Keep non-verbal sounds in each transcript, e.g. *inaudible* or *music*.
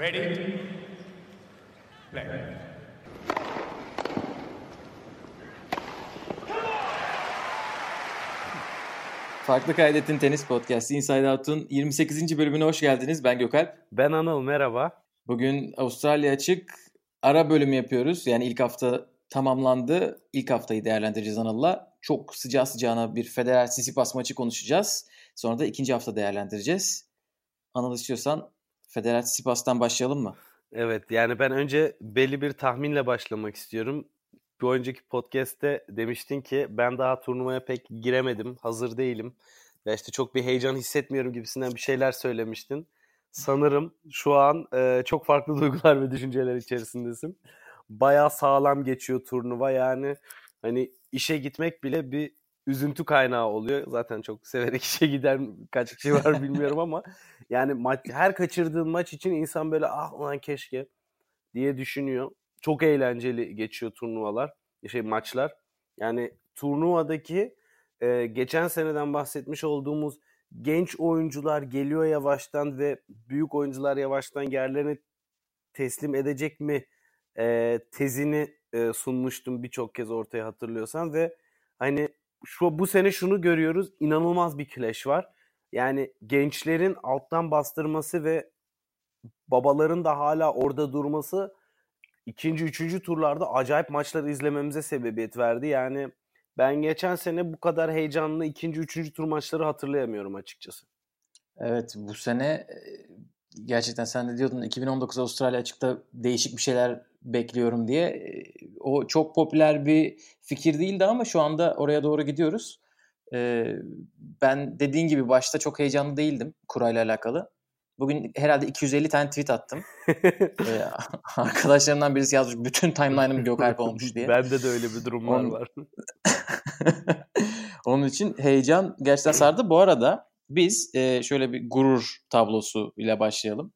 Ready? Play. Farklı Kaydettin Tenis Podcast'i Inside Out'un 28. bölümüne hoş geldiniz. Ben Gökalp. Ben Anıl, merhaba. Bugün Avustralya açık ara bölüm yapıyoruz. Yani ilk hafta tamamlandı. İlk haftayı değerlendireceğiz Anıl'la. Çok sıcağı sıcağına bir Federal Sisipas maçı konuşacağız. Sonra da ikinci hafta değerlendireceğiz. Anıl istiyorsan Federal Sisipas'tan başlayalım mı? Evet yani ben önce belli bir tahminle başlamak istiyorum. Bir önceki podcast'te demiştin ki ben daha turnuvaya pek giremedim, hazır değilim. Ya işte çok bir heyecan hissetmiyorum gibisinden bir şeyler söylemiştin. Sanırım şu an e, çok farklı *laughs* duygular ve düşünceler içerisindesin. Bayağı sağlam geçiyor turnuva yani hani işe gitmek bile bir üzüntü kaynağı oluyor. Zaten çok severek *laughs* işe giden kaç kişi var bilmiyorum ama *laughs* yani maç, her kaçırdığın maç için insan böyle ah ulan keşke diye düşünüyor. Çok eğlenceli geçiyor turnuvalar, şey maçlar. Yani turnuvadaki e, geçen seneden bahsetmiş olduğumuz genç oyuncular geliyor yavaştan ve büyük oyuncular yavaştan yerlerini teslim edecek mi e, tezini e, sunmuştum birçok kez ortaya hatırlıyorsan ve hani şu bu sene şunu görüyoruz inanılmaz bir clash var. Yani gençlerin alttan bastırması ve babaların da hala orada durması ikinci, üçüncü turlarda acayip maçları izlememize sebebiyet verdi. Yani ben geçen sene bu kadar heyecanlı ikinci, üçüncü tur maçları hatırlayamıyorum açıkçası. Evet bu sene gerçekten sen de diyordun 2019 Avustralya açıkta değişik bir şeyler bekliyorum diye. O çok popüler bir fikir değildi ama şu anda oraya doğru gidiyoruz. Ben dediğin gibi başta çok heyecanlı değildim kurayla alakalı. Bugün herhalde 250 tane tweet attım. *laughs* ee, arkadaşlarımdan birisi yazmış bütün timeline'ım Gökalp *laughs* olmuş diye. Bende de öyle bir durumlar Onun... var. *laughs* Onun için heyecan gerçekten sardı. Bu arada biz e, şöyle bir gurur tablosu ile başlayalım.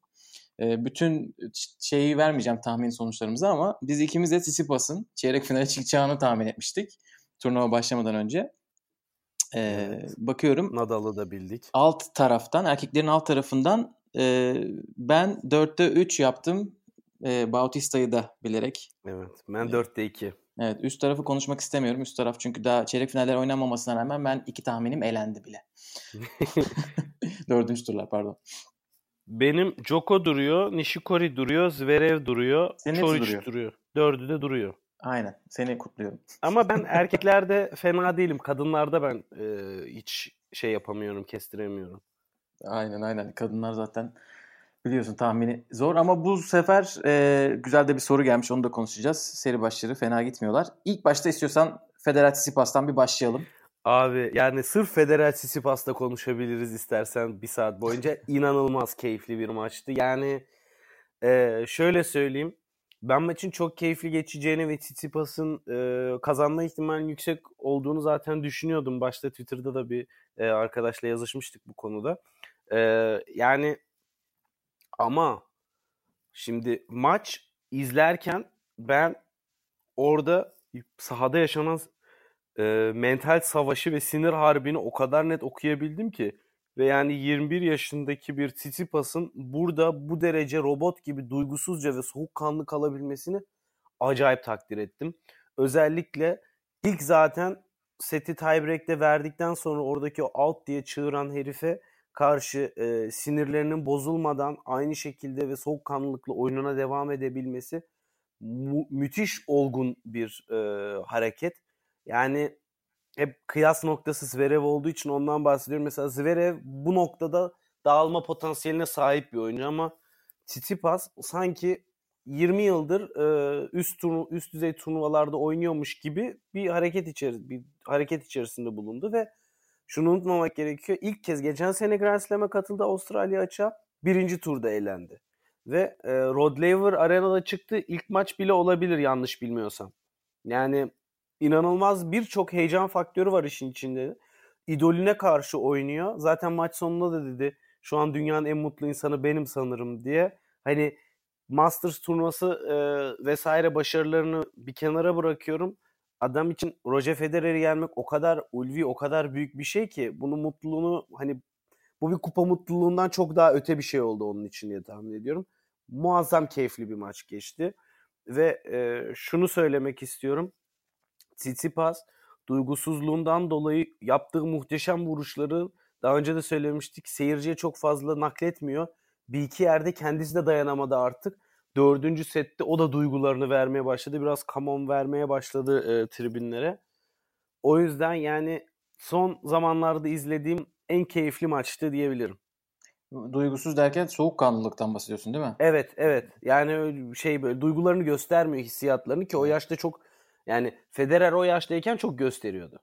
E, bütün şeyi vermeyeceğim tahmin sonuçlarımızı ama biz ikimiz de Tsitsipas'ın çeyrek finale çıkacağını tahmin etmiştik. Turnuva başlamadan önce. E, evet. Bakıyorum. Nadal'ı da bildik. Alt taraftan, erkeklerin alt tarafından e, ben 4'te 3 yaptım. E, Bautista'yı da bilerek. Evet. Ben 4'te 2. Evet. Üst tarafı konuşmak istemiyorum. Üst taraf çünkü daha çeyrek finaller oynanmamasına rağmen ben iki tahminim elendi bile. *laughs* *laughs* Dördüncü turlar pardon. Benim Joko duruyor, Nishikori duruyor, Zverev duruyor, Senin Çoric duruyor. duruyor. Dördü de duruyor. Aynen. Seni kutluyorum. Ama ben *laughs* erkeklerde fena değilim. Kadınlarda ben e, hiç şey yapamıyorum, kestiremiyorum. Aynen aynen. Kadınlar zaten biliyorsun tahmini zor ama bu sefer e, güzel de bir soru gelmiş onu da konuşacağız. Seri başları fena gitmiyorlar. İlk başta istiyorsan Federal Tsitsipas'tan bir başlayalım. Abi yani sırf Federal Tsitsipas'ta konuşabiliriz istersen bir saat boyunca. inanılmaz keyifli bir maçtı. Yani e, şöyle söyleyeyim. Ben maçın çok keyifli geçeceğini ve Tsitsipas'ın e, kazanma ihtimalinin yüksek olduğunu zaten düşünüyordum. Başta Twitter'da da bir e, arkadaşla yazışmıştık bu konuda. E, yani ama şimdi maç izlerken ben orada sahada yaşanan e, mental savaşı ve sinir harbini o kadar net okuyabildim ki ve yani 21 yaşındaki bir Tsitsipas'ın burada bu derece robot gibi duygusuzca ve soğukkanlı kalabilmesini acayip takdir ettim. Özellikle ilk zaten seti tiebreak'te verdikten sonra oradaki o out diye çığıran herife karşı e, sinirlerinin bozulmadan aynı şekilde ve soğukkanlılıkla oyununa devam edebilmesi mu- müthiş olgun bir e, hareket. Yani hep kıyas noktası Zverev olduğu için ondan bahsediyorum. Mesela Zverev bu noktada dağılma potansiyeline sahip bir oyuncu ama Tsitsipas sanki 20 yıldır e, üst turnu, üst düzey turnuvalarda oynuyormuş gibi bir hareket içeri bir hareket içerisinde bulundu ve şunu unutmamak gerekiyor. İlk kez geçen sene Grand Slam'e katıldı Avustralya açığa. Birinci turda eğlendi. Ve e, Rod Laver arenada çıktı. İlk maç bile olabilir yanlış bilmiyorsam. Yani inanılmaz birçok heyecan faktörü var işin içinde. İdolüne karşı oynuyor. Zaten maç sonunda da dedi şu an dünyanın en mutlu insanı benim sanırım diye. Hani Masters turnuvası e, vesaire başarılarını bir kenara bırakıyorum. Adam için Roger Federer'i yenmek o kadar ulvi, o kadar büyük bir şey ki bunun mutluluğunu hani bu bir kupa mutluluğundan çok daha öte bir şey oldu onun için diye tahmin ediyorum. muazzam keyifli bir maç geçti. Ve e, şunu söylemek istiyorum. Tsitsipas duygusuzluğundan dolayı yaptığı muhteşem vuruşları daha önce de söylemiştik seyirciye çok fazla nakletmiyor. Bir iki yerde kendisi de dayanamadı artık. Dördüncü sette o da duygularını vermeye başladı. Biraz kamon vermeye başladı e, tribünlere. O yüzden yani son zamanlarda izlediğim en keyifli maçtı diyebilirim. Duygusuz derken soğukkanlılıktan bahsediyorsun değil mi? Evet, evet. Yani şey böyle duygularını göstermiyor hissiyatlarını ki o yaşta çok yani Federer o yaştayken çok gösteriyordu.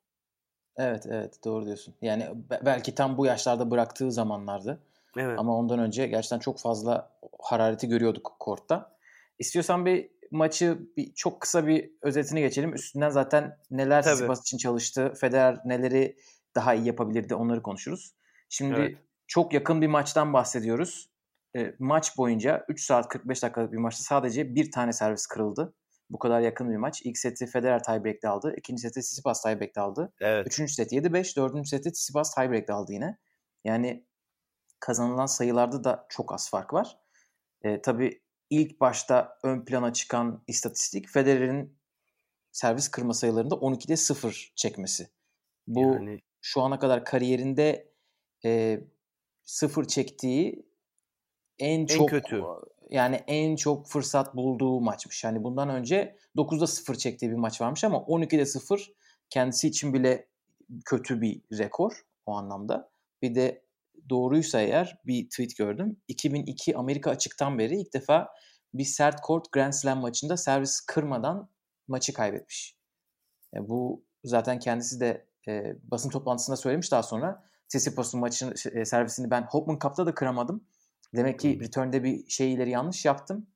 Evet, evet doğru diyorsun. Yani belki tam bu yaşlarda bıraktığı zamanlardı. Evet. Ama ondan önce gerçekten çok fazla harareti görüyorduk kortta. İstiyorsan bir maçı bir çok kısa bir özetini geçelim. Üstünden zaten neler Tsitsipas için çalıştı, Federer neleri daha iyi yapabilirdi onları konuşuruz. Şimdi evet. çok yakın bir maçtan bahsediyoruz. E, maç boyunca 3 saat 45 dakikalık bir maçta sadece bir tane servis kırıldı. Bu kadar yakın bir maç. İlk seti Federer tiebreak'te aldı. ikinci seti Tsitsipas tiebreak'te aldı. Evet. Üçüncü set 7-5. Dördüncü seti Tsitsipas tiebreak'te aldı yine. Yani kazanılan sayılarda da çok az fark var. E, tabii ilk başta ön plana çıkan istatistik Federer'in servis kırma sayılarında 12'de 0 çekmesi. Bu yani... şu ana kadar kariyerinde e, 0 çektiği en, en çok kötü. Yani en çok fırsat bulduğu maçmış. Yani bundan önce 9'da 0 çektiği bir maç varmış ama 12'de 0 kendisi için bile kötü bir rekor o anlamda. Bir de doğruysa eğer bir tweet gördüm. 2002 Amerika açıktan beri ilk defa bir sert court Grand Slam maçında servis kırmadan maçı kaybetmiş. E, bu zaten kendisi de e, basın toplantısında söylemiş daha sonra. Tsitsipas'ın maçın e, servisini ben Hopman Cup'ta da kıramadım. Demek ki return'de bir şeyleri yanlış yaptım.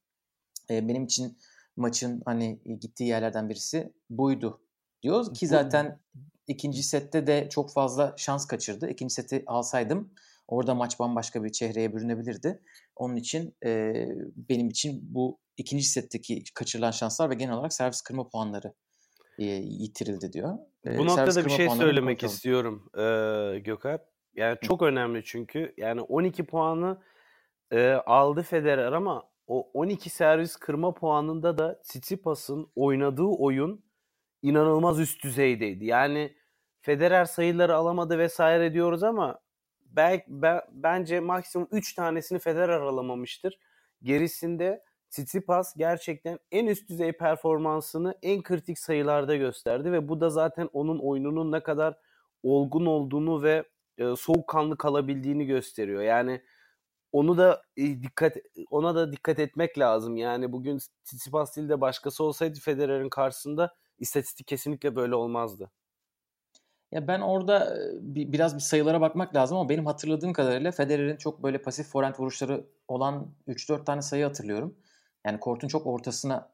E, benim için maçın hani gittiği yerlerden birisi buydu diyoruz ki zaten ikinci sette de çok fazla şans kaçırdı. İkinci seti alsaydım Orada maç bambaşka bir çehreye bürünebilirdi. Onun için e, benim için bu ikinci setteki kaçırılan şanslar ve genel olarak servis kırma puanları e, yitirildi diyor. E, bu noktada bir şey söylemek istiyorum e, Gökalp. Yani çok önemli çünkü yani 12 puanı e, aldı Federer ama o 12 servis kırma puanında da Tsitsipas'ın oynadığı oyun inanılmaz üst düzeydeydi. Yani Federer sayıları alamadı vesaire diyoruz ama belki ben, bence maksimum 3 tanesini Federer alamamıştır. Gerisinde Tsitsipas gerçekten en üst düzey performansını en kritik sayılarda gösterdi ve bu da zaten onun oyununun ne kadar olgun olduğunu ve e, soğukkanlı kalabildiğini gösteriyor. Yani onu da e, dikkat ona da dikkat etmek lazım. Yani bugün Tsitsipas değil de başkası olsaydı Federer'in karşısında istatistik kesinlikle böyle olmazdı. Ya ben orada bir, biraz bir sayılara bakmak lazım ama benim hatırladığım kadarıyla Federer'in çok böyle pasif forehand vuruşları olan 3-4 tane sayı hatırlıyorum. Yani kortun çok ortasına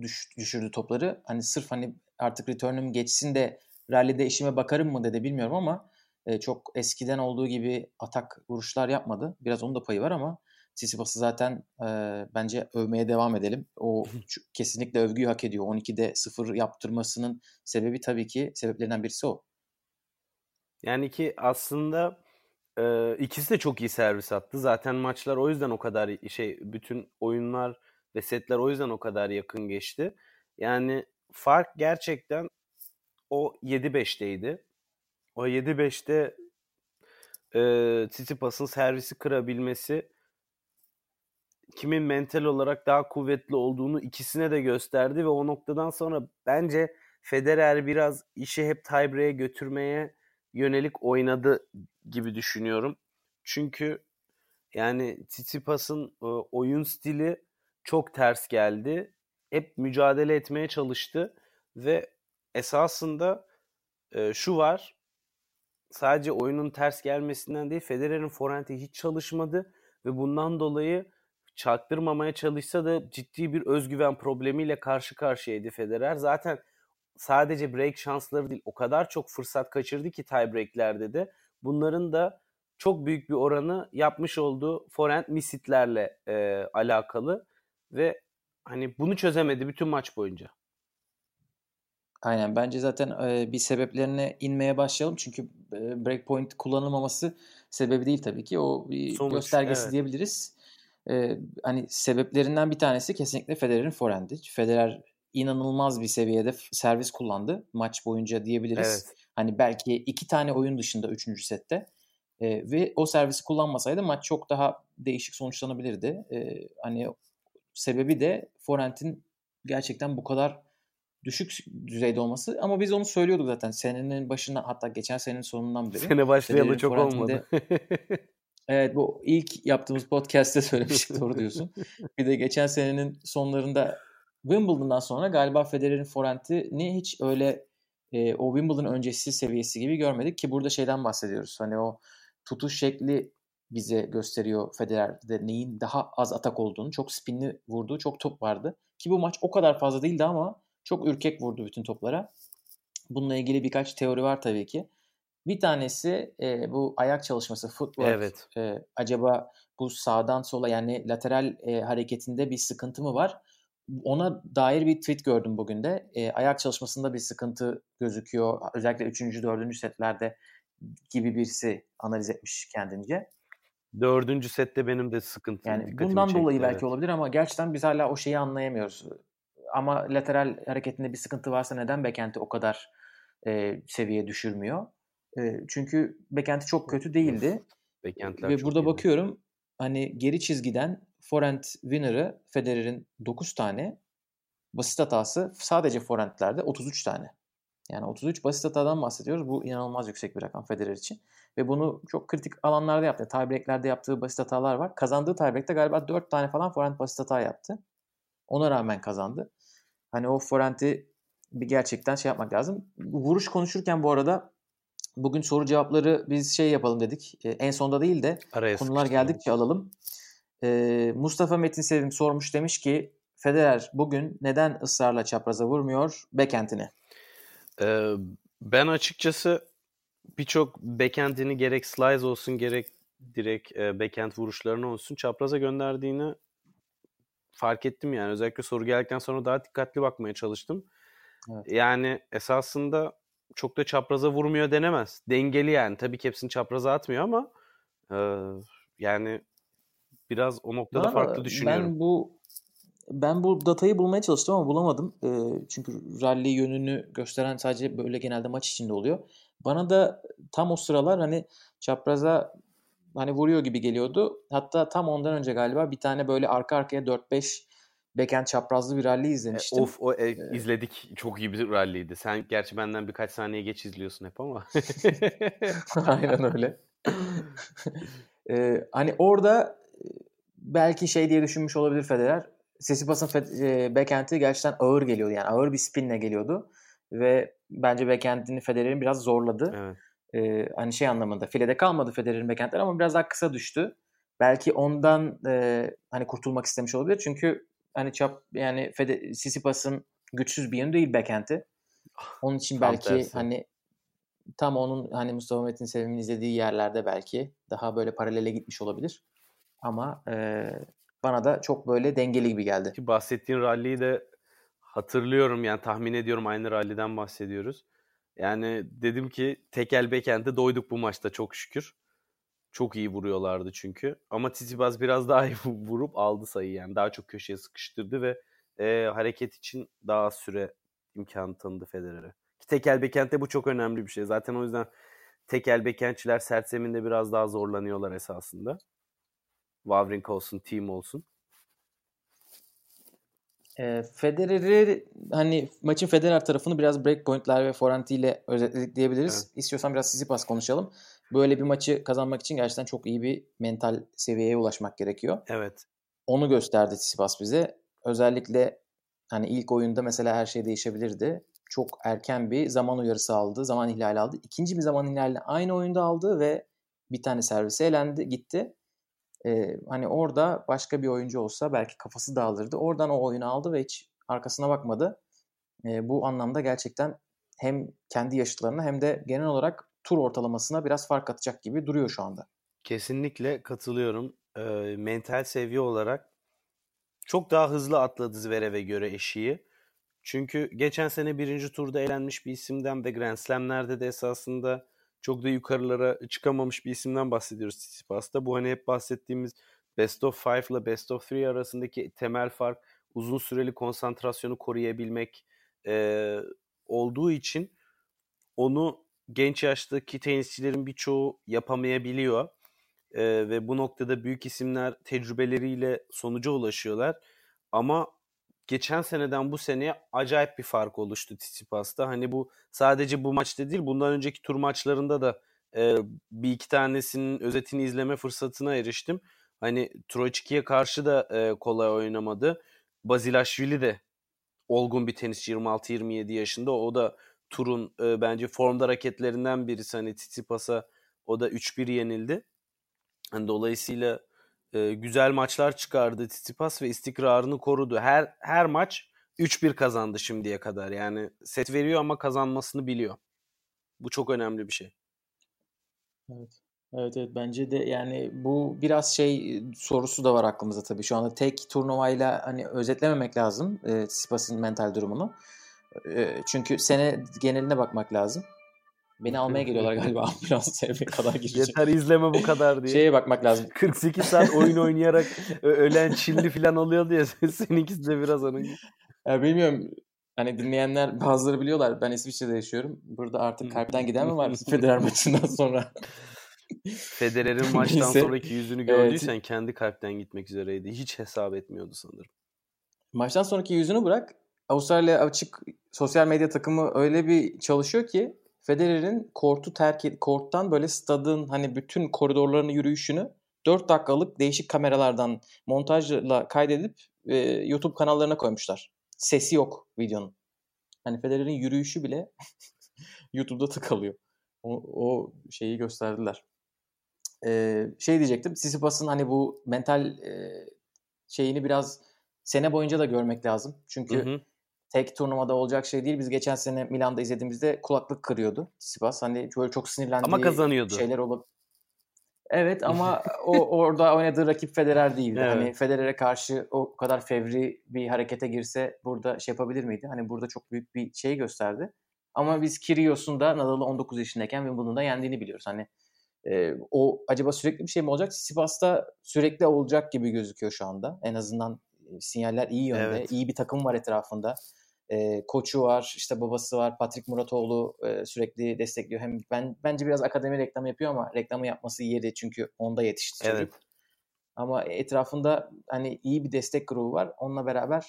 düş, düşürdü topları. Hani sırf hani artık return'üm geçsin de rally'de işime bakarım mı dedi bilmiyorum ama e, çok eskiden olduğu gibi atak vuruşlar yapmadı. Biraz onun da payı var ama Tsitsipas'ı zaten e, bence övmeye devam edelim. O kesinlikle övgüyü hak ediyor. 12'de 0 yaptırmasının sebebi tabii ki sebeplerinden birisi o. Yani ki aslında e, ikisi de çok iyi servis attı. Zaten maçlar o yüzden o kadar şey bütün oyunlar ve setler o yüzden o kadar yakın geçti. Yani fark gerçekten o 7-5'teydi. O 7-5'te e, Tsitsipas'ın servisi kırabilmesi kimin mental olarak daha kuvvetli olduğunu ikisine de gösterdi ve o noktadan sonra bence Federer biraz işi hep tiebreak'e götürmeye yönelik oynadı gibi düşünüyorum. Çünkü yani Tsitsipas'ın e, oyun stili çok ters geldi. Hep mücadele etmeye çalıştı ve esasında e, şu var. Sadece oyunun ters gelmesinden değil Federer'in forehand'i hiç çalışmadı ve bundan dolayı çaktırmamaya çalışsa da ciddi bir özgüven problemiyle karşı karşıyaydı Federer. Zaten sadece break şansları değil o kadar çok fırsat kaçırdı ki tie breaklerde de bunların da çok büyük bir oranı yapmış olduğu forehand misitlerle e, alakalı ve hani bunu çözemedi bütün maç boyunca. Aynen bence zaten e, bir sebeplerine inmeye başlayalım çünkü e, breakpoint kullanılmaması sebebi değil tabii ki o bir Sonuç, göstergesi evet. diyebiliriz. e, hani sebeplerinden bir tanesi kesinlikle Federer'in forehand'i. Federer inanılmaz bir seviyede servis kullandı maç boyunca diyebiliriz. Evet. Hani belki iki tane oyun dışında üçüncü sette. E, ve o servisi kullanmasaydı maç çok daha değişik sonuçlanabilirdi. E, hani sebebi de forehand'in gerçekten bu kadar düşük düzeyde olması ama biz onu söylüyorduk zaten senenin başında hatta geçen senenin sonundan beri. Sene başlayalı çok olmadı. *laughs* evet bu ilk yaptığımız podcast'te söylemiştik doğru diyorsun. Bir de geçen senenin sonlarında Wimbledon'dan sonra galiba Federer'in forehand'ini hiç öyle e, o Wimbledon öncesi seviyesi gibi görmedik ki burada şeyden bahsediyoruz. Hani o tutuş şekli bize gösteriyor Federer'de neyin daha az atak olduğunu. Çok spinli vurduğu çok top vardı. Ki bu maç o kadar fazla değildi ama çok ürkek vurdu bütün toplara. Bununla ilgili birkaç teori var tabii ki. Bir tanesi e, bu ayak çalışması, footwork. Evet. E, acaba bu sağdan sola yani lateral e, hareketinde bir sıkıntı mı var? Ona dair bir tweet gördüm bugün de. E, ayak çalışmasında bir sıkıntı gözüküyor. Özellikle 3. 4. setlerde gibi birisi analiz etmiş kendince. Dördüncü sette benim de sıkıntı. Yani bundan çekti, dolayı belki evet. olabilir ama gerçekten biz hala o şeyi anlayamıyoruz. Ama lateral hareketinde bir sıkıntı varsa neden Bekent'i o kadar e, seviye düşürmüyor? E, çünkü Bekent'i çok kötü değildi. Bekentler Ve burada iyiydi. bakıyorum hani geri çizgiden forehand winner'ı Federer'in 9 tane basit hatası sadece forehandlerde 33 tane. Yani 33 basit hatadan bahsediyoruz. Bu inanılmaz yüksek bir rakam Federer için. Ve bunu çok kritik alanlarda yaptı. Tiebreak'lerde yaptığı basit hatalar var. Kazandığı tiebreak'te galiba 4 tane falan forehand basit hata yaptı. Ona rağmen kazandı. Hani o forehand'i bir gerçekten şey yapmak lazım. Vuruş konuşurken bu arada bugün soru cevapları biz şey yapalım dedik. E, en sonda değil de Araya konular geldikçe alalım. E, Mustafa Metin Sevim sormuş demiş ki Federer bugün neden ısrarla çapraza vurmuyor bekentini? Ee, ben açıkçası birçok backend'ini gerek slice olsun gerek direkt e, backend vuruşlarını olsun çapraza gönderdiğini fark ettim yani. Özellikle soru geldikten sonra daha dikkatli bakmaya çalıştım. Evet. Yani esasında çok da çapraza vurmuyor denemez. Dengeli yani. Tabii ki hepsini çapraza atmıyor ama e, yani biraz o noktada Bana, farklı düşünüyorum. Ben bu ben bu datayı bulmaya çalıştım ama bulamadım. E, çünkü rally yönünü gösteren sadece böyle genelde maç içinde oluyor. Bana da tam o sıralar hani çapraza hani vuruyor gibi geliyordu. Hatta tam ondan önce galiba bir tane böyle arka arkaya 4-5 backhand çaprazlı bir rally izlemiştim. E, of o e, ee, izledik. Çok iyi bir rally'ydi. Sen gerçi benden birkaç saniye geç izliyorsun hep ama. *laughs* Aynen öyle. ee, hani orada belki şey diye düşünmüş olabilir Federer. Sesipas'ın e, backhand'i gerçekten ağır geliyordu. Yani ağır bir spinle geliyordu. Ve bence backhand'ini Federer'in biraz zorladı. Evet. Ee, hani şey anlamında filede kalmadı Federer'in backhand'leri ama biraz daha kısa düştü. Belki ondan e, hani kurtulmak istemiş olabilir. Çünkü hani çap yani Fede, Sisipas'ın güçsüz bir yönü değil backhand'i. Onun için belki tersi. hani tam onun hani Mustafa Metin Sevim'in izlediği yerlerde belki daha böyle paralele gitmiş olabilir. Ama e, bana da çok böyle dengeli gibi geldi. Ki bahsettiğin rally'yi de hatırlıyorum yani tahmin ediyorum aynı rally'den bahsediyoruz. Yani dedim ki tekel bekente doyduk bu maçta çok şükür. Çok iyi vuruyorlardı çünkü. Ama Tsitsipas biraz daha *laughs* iyi vurup aldı sayı yani. Daha çok köşeye sıkıştırdı ve e, hareket için daha süre imkanı tanıdı Federer'e. Ki tekel bekente bu çok önemli bir şey. Zaten o yüzden tekel bekentçiler sert zeminde biraz daha zorlanıyorlar esasında. Wawrinka olsun, team olsun. E, Federer'i hani maçın Federer tarafını biraz breakpointler ve forehand ile özetledik diyebiliriz. Evet. İstiyorsan biraz Tsitsipas konuşalım. Böyle bir maçı kazanmak için gerçekten çok iyi bir mental seviyeye ulaşmak gerekiyor. Evet. Onu gösterdi Tsitsipas bize. Özellikle hani ilk oyunda mesela her şey değişebilirdi. Çok erken bir zaman uyarısı aldı, zaman ihlali aldı. İkinci bir zaman ihlalini aynı oyunda aldı ve bir tane servise elendi, gitti. Ee, hani orada başka bir oyuncu olsa belki kafası dağılırdı. Oradan o oyunu aldı ve hiç arkasına bakmadı. Ee, bu anlamda gerçekten hem kendi yaşıtlarına hem de genel olarak tur ortalamasına biraz fark atacak gibi duruyor şu anda. Kesinlikle katılıyorum. E, mental seviye olarak çok daha hızlı atladı Zverev'e göre eşiği. Çünkü geçen sene birinci turda elenmiş bir isimden ve Grand Slam'lerde de esasında çok da yukarılara çıkamamış bir isimden bahsediyoruz Tsitsipas'ta. Bu hani hep bahsettiğimiz Best of 5 ile Best of 3 arasındaki temel fark uzun süreli konsantrasyonu koruyabilmek e, olduğu için onu genç yaştaki tenisçilerin birçoğu yapamayabiliyor. E, ve bu noktada büyük isimler tecrübeleriyle sonuca ulaşıyorlar. Ama geçen seneden bu seneye acayip bir fark oluştu Tsitsipas'ta. Hani bu sadece bu maçta değil bundan önceki tur maçlarında da e, bir iki tanesinin özetini izleme fırsatına eriştim. Hani Troicki'ye karşı da e, kolay oynamadı. Bazilashvili de olgun bir tenisçi 26-27 yaşında. O da turun e, bence formda raketlerinden birisi. Hani Tsitsipas'a o da 3-1 yenildi. Yani dolayısıyla e, güzel maçlar çıkardı Tsitsipas ve istikrarını korudu. Her her maç 3-1 kazandı şimdiye kadar. Yani set veriyor ama kazanmasını biliyor. Bu çok önemli bir şey. Evet. Evet evet bence de yani bu biraz şey sorusu da var aklımızda tabii. Şu anda tek turnuvayla hani özetlememek lazım e, Sipas'ın mental durumunu. E, çünkü sene geneline bakmak lazım. Beni almaya geliyorlar *laughs* galiba ambulans eve kadar gireceğim. Yeter izleme bu kadar diye. Şeye bakmak lazım. *laughs* 48 saat oyun oynayarak ölen Çinli falan oluyor diye *laughs* seninkisi de biraz onun gibi. Ya bilmiyorum hani dinleyenler bazıları biliyorlar ben İsviçre'de yaşıyorum. Burada artık kalpten giden mi var Federer maçından sonra? Federer'in maçtan Neyse. sonraki yüzünü gördüysen evet. kendi kalpten gitmek üzereydi. Hiç hesap etmiyordu sanırım. Maçtan sonraki yüzünü bırak. Avustralya açık sosyal medya takımı öyle bir çalışıyor ki Federer'in kortu terk korttan böyle stadın hani bütün koridorlarını yürüyüşünü 4 dakikalık değişik kameralardan montajla kaydedip e, YouTube kanallarına koymuşlar. Sesi yok videonun. Hani Federer'in yürüyüşü bile *laughs* YouTube'da tıkalıyor. O, o şeyi gösterdiler. Ee, şey diyecektim. Sisipas'ın hani bu mental e, şeyini biraz sene boyunca da görmek lazım. Çünkü hı hı tek turnuvada olacak şey değil. Biz geçen sene Milan'da izlediğimizde kulaklık kırıyordu Sivas. Hani böyle çok sinirlendiği ama kazanıyordu. şeyler olup Evet ama o orada oynadığı rakip Federer değildi. Evet. Hani Federer'e karşı o kadar fevri bir harekete girse burada şey yapabilir miydi? Hani burada çok büyük bir şey gösterdi. Ama biz Kyrgios'un da Nadal'ı 19 yaşındayken Wimbledon'da yendiğini biliyoruz. Hani e, o acaba sürekli bir şey mi olacak? Sivas'ta sürekli olacak gibi gözüküyor şu anda. En azından sinyaller iyi yönde. Evet. İyi bir takım var etrafında e, koçu var, işte babası var, Patrick Muratoğlu e, sürekli destekliyor. Hem ben bence biraz akademi reklamı yapıyor ama reklamı yapması yeri çünkü onda yetişti çocuk. Evet. Ama etrafında hani iyi bir destek grubu var. Onunla beraber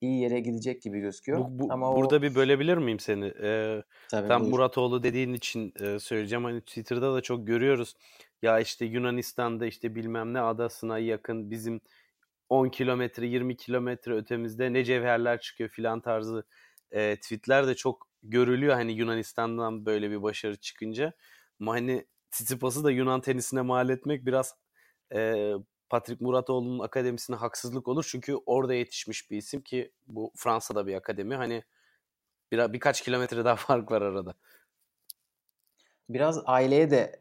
iyi yere gidecek gibi gözüküyor. Bu, bu, Ama burada o... bir bölebilir miyim seni? Ee, Tabii, tam buyur. Muratoğlu dediğin için e, söyleyeceğim. Hani Twitter'da da çok görüyoruz. Ya işte Yunanistan'da işte bilmem ne adasına yakın bizim 10 kilometre 20 kilometre ötemizde ne cevherler çıkıyor filan tarzı e, tweetler de çok görülüyor hani Yunanistan'dan böyle bir başarı çıkınca. Ama hani Tsitsipas'ı da Yunan tenisine mal etmek biraz e, Patrick Muratoğlu'nun akademisine haksızlık olur. Çünkü orada yetişmiş bir isim ki bu Fransa'da bir akademi. Hani bir, birkaç kilometre daha *laughs* fark var arada. Biraz aileye de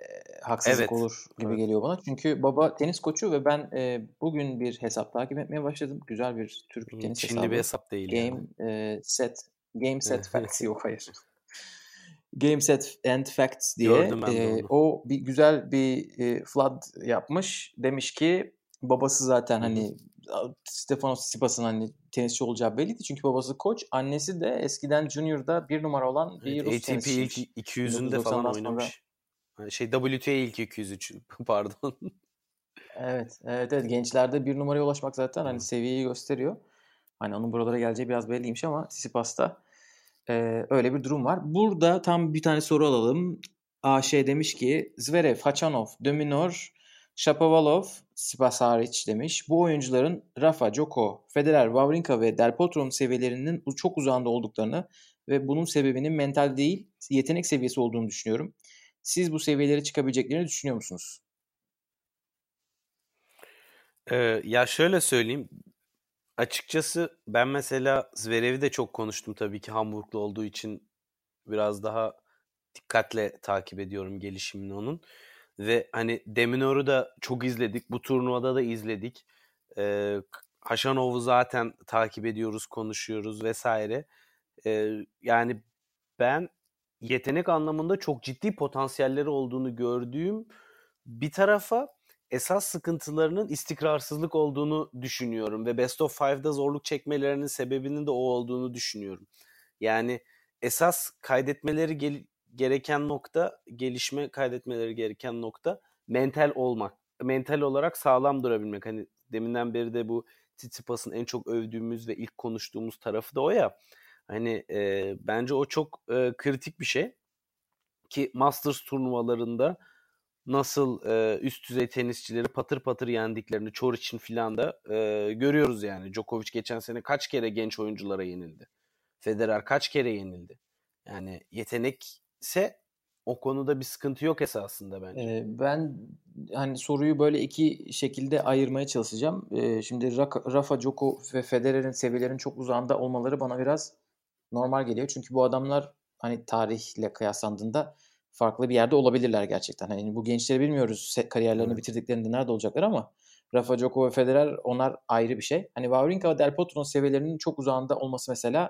haksızlık evet. olur gibi evet. geliyor bana. Çünkü baba tenis koçu ve ben e, bugün bir hesap takip etmeye başladım. Güzel bir Türk Hı, tenis Şimdi hesabı. bir hesap değil. Game yani. e, set Game Set Facts yok hayır. *laughs* Game Set and Facts diye e, o bir güzel bir e, flood yapmış. Demiş ki babası zaten hani Stefanos Tsitsipas'ın hani tenisçi olacağı belliydi. Çünkü babası koç. Annesi de eskiden Junior'da bir numara olan bir evet, Rus ATP tenisçi. ilk 200'ünde falan oynamış. Şey WTA ilk 203 *laughs* pardon. Evet, evet, evet. Gençlerde bir numaraya ulaşmak zaten hani seviyeyi gösteriyor. Hani onun buralara geleceği biraz belliymiş ama Tsitsipas'ta e, öyle bir durum var. Burada tam bir tane soru alalım. AŞ demiş ki Zverev, Hachanov, Dominor, Shapovalov, Tsitsipas hariç demiş. Bu oyuncuların Rafa, Djoko, Federer, Wawrinka ve Del Potro'nun seviyelerinin çok uzağında olduklarını ve bunun sebebinin mental değil yetenek seviyesi olduğunu düşünüyorum. Siz bu seviyelere çıkabileceklerini düşünüyor musunuz? Ee, ya şöyle söyleyeyim. Açıkçası ben mesela Zverev'i de çok konuştum tabii ki Hamburglu olduğu için biraz daha dikkatle takip ediyorum gelişimini onun. Ve hani Deminor'u da çok izledik. Bu turnuvada da izledik. Ee, Haşanov'u zaten takip ediyoruz, konuşuyoruz vesaire. Ee, yani ben yetenek anlamında çok ciddi potansiyelleri olduğunu gördüğüm bir tarafa esas sıkıntılarının istikrarsızlık olduğunu düşünüyorum ve Best of Five'da zorluk çekmelerinin sebebinin de o olduğunu düşünüyorum. Yani esas kaydetmeleri gel- gereken nokta, gelişme kaydetmeleri gereken nokta mental olmak. Mental olarak sağlam durabilmek. Hani deminden beri de bu Tsitsipas'ın en çok övdüğümüz ve ilk konuştuğumuz tarafı da o ya. Hani e, bence o çok e, kritik bir şey ki Masters turnuvalarında nasıl e, üst düzey tenisçileri patır patır yendiklerini için filan da e, görüyoruz yani. Djokovic geçen sene kaç kere genç oyunculara yenildi. Federer kaç kere yenildi. Yani yetenekse o konuda bir sıkıntı yok esasında bence. Ee, ben hani soruyu böyle iki şekilde ayırmaya çalışacağım. Ee, şimdi Rafa, Djoko ve Federer'in seviyelerinin çok uzağında olmaları bana biraz normal geliyor. Çünkü bu adamlar hani tarihle kıyaslandığında farklı bir yerde olabilirler gerçekten. Hani bu gençleri bilmiyoruz kariyerlerini evet. bitirdiklerinde nerede olacaklar ama Rafa Djoko ve Federer onlar ayrı bir şey. Hani Wawrinka ve Del Potro'nun seviyelerinin çok uzağında olması mesela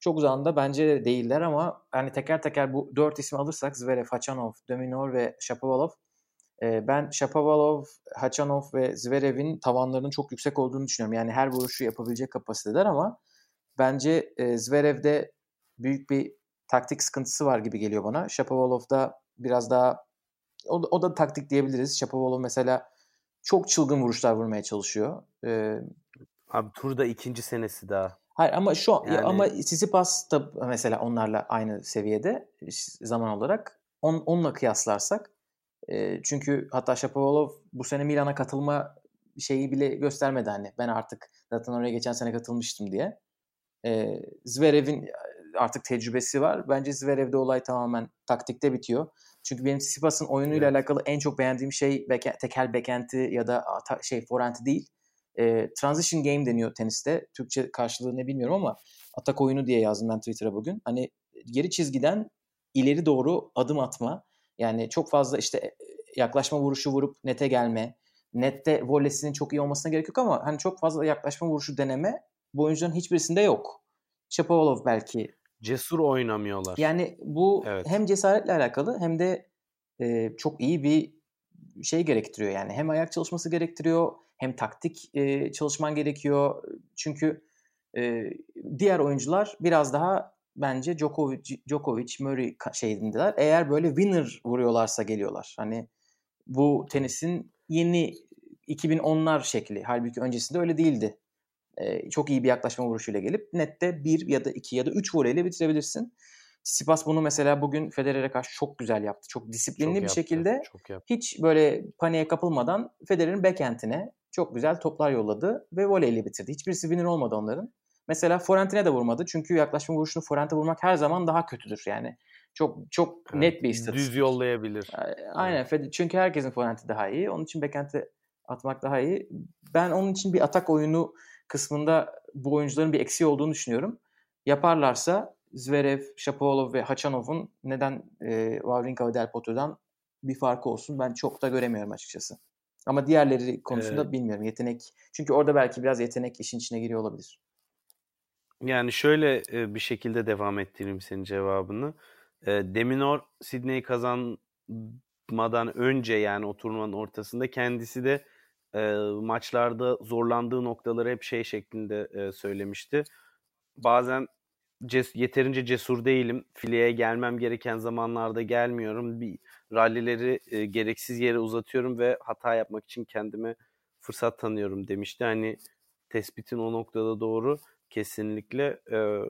çok uzağında bence de değiller ama hani teker teker bu dört ismi alırsak Zverev, Hachanov, Dominor ve Shapovalov e, ben Shapovalov, Hachanov ve Zverev'in tavanlarının çok yüksek olduğunu düşünüyorum. Yani her vuruşu yapabilecek kapasiteler ama bence e, Zverev'de büyük bir taktik sıkıntısı var gibi geliyor bana. Shapovalov'da biraz daha o, o da taktik diyebiliriz. Shapovalov mesela çok çılgın vuruşlar vurmaya çalışıyor. Ee, Abi turda ikinci senesi daha. Hayır ama şu yani... ama Tsitsipas da mesela onlarla aynı seviyede zaman olarak on, onunla kıyaslarsak e, çünkü hatta Shapovalov bu sene Milan'a katılma şeyi bile göstermedi hani ben artık zaten oraya geçen sene katılmıştım diye. E, Zverev'in artık tecrübesi var. Bence Zverev'de olay tamamen taktikte bitiyor. Çünkü benim Tsitsipas'ın oyunuyla evet. alakalı en çok beğendiğim şey beke, tekel bekenti ya da ta, şey forenti değil. E, transition game deniyor teniste. Türkçe karşılığı ne bilmiyorum ama atak oyunu diye yazdım ben Twitter'a bugün. Hani geri çizgiden ileri doğru adım atma. Yani çok fazla işte e, yaklaşma vuruşu vurup nete gelme. Nette volesinin çok iyi olmasına gerek yok ama hani çok fazla yaklaşma vuruşu deneme bu oyuncuların hiçbirisinde yok. Shapovalov belki cesur oynamıyorlar. Yani bu evet. hem cesaretle alakalı hem de e, çok iyi bir şey gerektiriyor yani. Hem ayak çalışması gerektiriyor hem taktik e, çalışman gerekiyor. Çünkü e, diğer oyuncular biraz daha bence Djokovic, Djokovic Murray şeyindeler. Eğer böyle winner vuruyorlarsa geliyorlar. Hani bu tenisin yeni 2010'lar şekli. Halbuki öncesinde öyle değildi e, çok iyi bir yaklaşma vuruşuyla gelip nette bir ya da iki ya da üç voleyle bitirebilirsin. Sipas bunu mesela bugün Federer'e karşı çok güzel yaptı. Çok disiplinli çok bir yaptı, şekilde çok yaptı. hiç böyle paniğe kapılmadan Federer'in backhand'ine çok güzel toplar yolladı ve voleyle bitirdi. Hiçbirisi winner olmadı onların. Mesela forentine de vurmadı. Çünkü yaklaşma vuruşunu forente vurmak her zaman daha kötüdür yani. Çok çok evet, net bir istatistik. Düz yollayabilir. Aynen. Evet. Çünkü herkesin forenti daha iyi. Onun için backhand'e atmak daha iyi. Ben onun için bir atak oyunu kısmında bu oyuncuların bir eksiği olduğunu düşünüyorum. Yaparlarsa Zverev, Shapovalov ve Hachanov'un neden e, Wawrinka ve Del Potro'dan bir farkı olsun ben çok da göremiyorum açıkçası. Ama diğerleri konusunda evet. bilmiyorum. Yetenek. Çünkü orada belki biraz yetenek işin içine giriyor olabilir. Yani şöyle bir şekilde devam ettireyim senin cevabını. Deminor Sydney'i kazanmadan önce yani o turnuvanın ortasında kendisi de e, maçlarda zorlandığı noktaları hep şey şeklinde e, söylemişti. Bazen ces- yeterince cesur değilim. Fileye gelmem gereken zamanlarda gelmiyorum. Bir rallileri e, gereksiz yere uzatıyorum ve hata yapmak için kendime fırsat tanıyorum demişti. Hani tespitin o noktada doğru kesinlikle. E,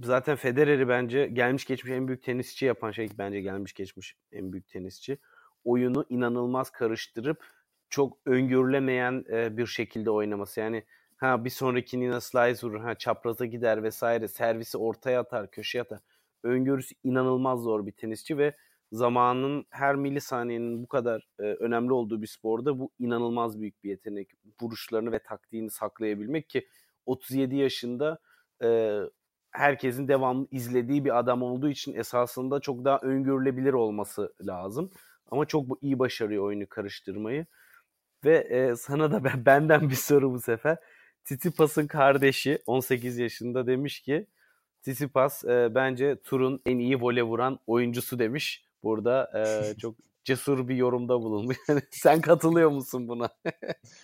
zaten Federer'i bence gelmiş geçmiş en büyük tenisçi yapan şey bence gelmiş geçmiş en büyük tenisçi. Oyunu inanılmaz karıştırıp çok öngörülemeyen e, bir şekilde oynaması. Yani ha bir sonraki Nina slice vurur, ha çapraza gider vesaire, servisi ortaya atar, köşeye atar. Öngörüsü inanılmaz zor bir tenisçi ve zamanın her milisaniyenin bu kadar e, önemli olduğu bir sporda bu inanılmaz büyük bir yetenek. Vuruşlarını ve taktiğini saklayabilmek ki 37 yaşında e, herkesin devamlı izlediği bir adam olduğu için esasında çok daha öngörülebilir olması lazım. Ama çok iyi başarıyor oyunu karıştırmayı. Ve e, sana da ben, benden bir soru bu sefer. Titipas'ın kardeşi 18 yaşında demiş ki Titipas e, bence turun en iyi vole vuran oyuncusu demiş. Burada e, *laughs* çok cesur bir yorumda bulunmuş. *laughs* Yani sen katılıyor musun buna?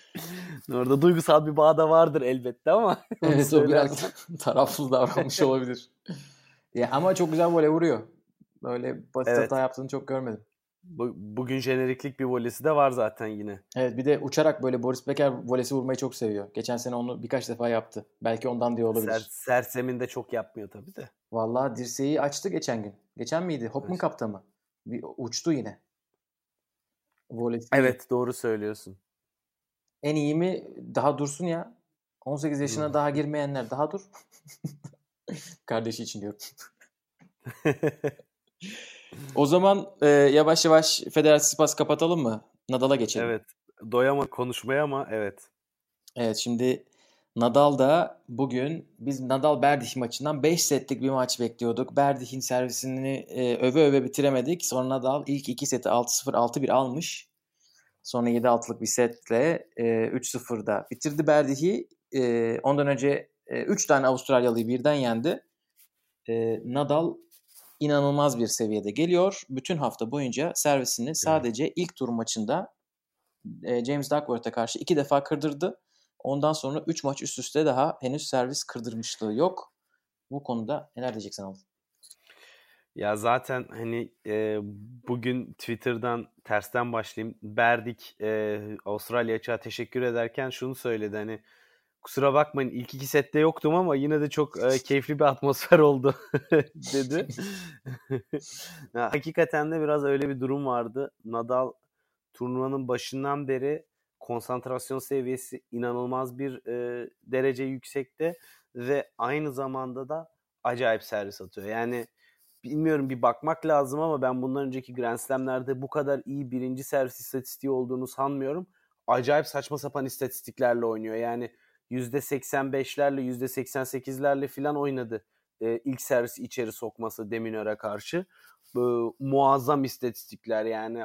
*laughs* Orada duygusal bir bağ da vardır elbette ama. evet o biraz tarafsız davranmış olabilir. ya, ama çok güzel voley vuruyor. Böyle basit evet. hata yaptığını çok görmedim. Bu, bugün jeneriklik bir volesi de var zaten yine. Evet bir de uçarak böyle Boris Becker volesi vurmayı çok seviyor. Geçen sene onu birkaç defa yaptı. Belki ondan diye olabilir. Ser, Sersem'in de çok yapmıyor tabii de. Vallahi dirseği açtı geçen gün. Geçen miydi? Hop mu kaptı mı? Bir uçtu yine. Volesi. Evet doğru söylüyorsun. En iyi mi daha dursun ya. 18 yaşına hmm. daha girmeyenler daha dur. *laughs* Kardeşi için diyorum. *laughs* O zaman e, yavaş yavaş Federatif Spas kapatalım mı? Nadal'a geçelim. Evet. Doyama konuşmaya ama evet. Evet şimdi Nadal da bugün biz Nadal Berdych maçından 5 setlik bir maç bekliyorduk. Berdich'in servisini e, öve öve bitiremedik. Sonra Nadal ilk 2 seti 6-0 6-1 almış. Sonra 7-6'lık bir setle e, 3-0'da bitirdi Berdich'i. E, ondan önce 3 e, tane Avustralyalı'yı birden yendi. E, Nadal inanılmaz bir seviyede geliyor. Bütün hafta boyunca servisini sadece ilk tur maçında e, James Duckworth'a karşı iki defa kırdırdı. Ondan sonra 3 maç üst üste daha henüz servis kırdırmışlığı yok. Bu konuda neler diyeceksin Alın? Ya zaten hani e, bugün Twitter'dan tersten başlayayım. Berdik e, Avustralya açığa teşekkür ederken şunu söyledi hani kusura bakmayın ilk iki sette yoktum ama yine de çok e, keyifli bir atmosfer oldu *laughs* dedi. *laughs* ya, hakikaten de biraz öyle bir durum vardı. Nadal turnuvanın başından beri konsantrasyon seviyesi inanılmaz bir e, derece yüksekte ve aynı zamanda da acayip servis atıyor. Yani bilmiyorum bir bakmak lazım ama ben bundan önceki Grand Slam'lerde bu kadar iyi birinci servis istatistiği olduğunu sanmıyorum. Acayip saçma sapan istatistiklerle oynuyor. Yani %85'lerle %88'lerle filan oynadı. E, ilk servis içeri sokması Deminör'e karşı. E, muazzam istatistikler yani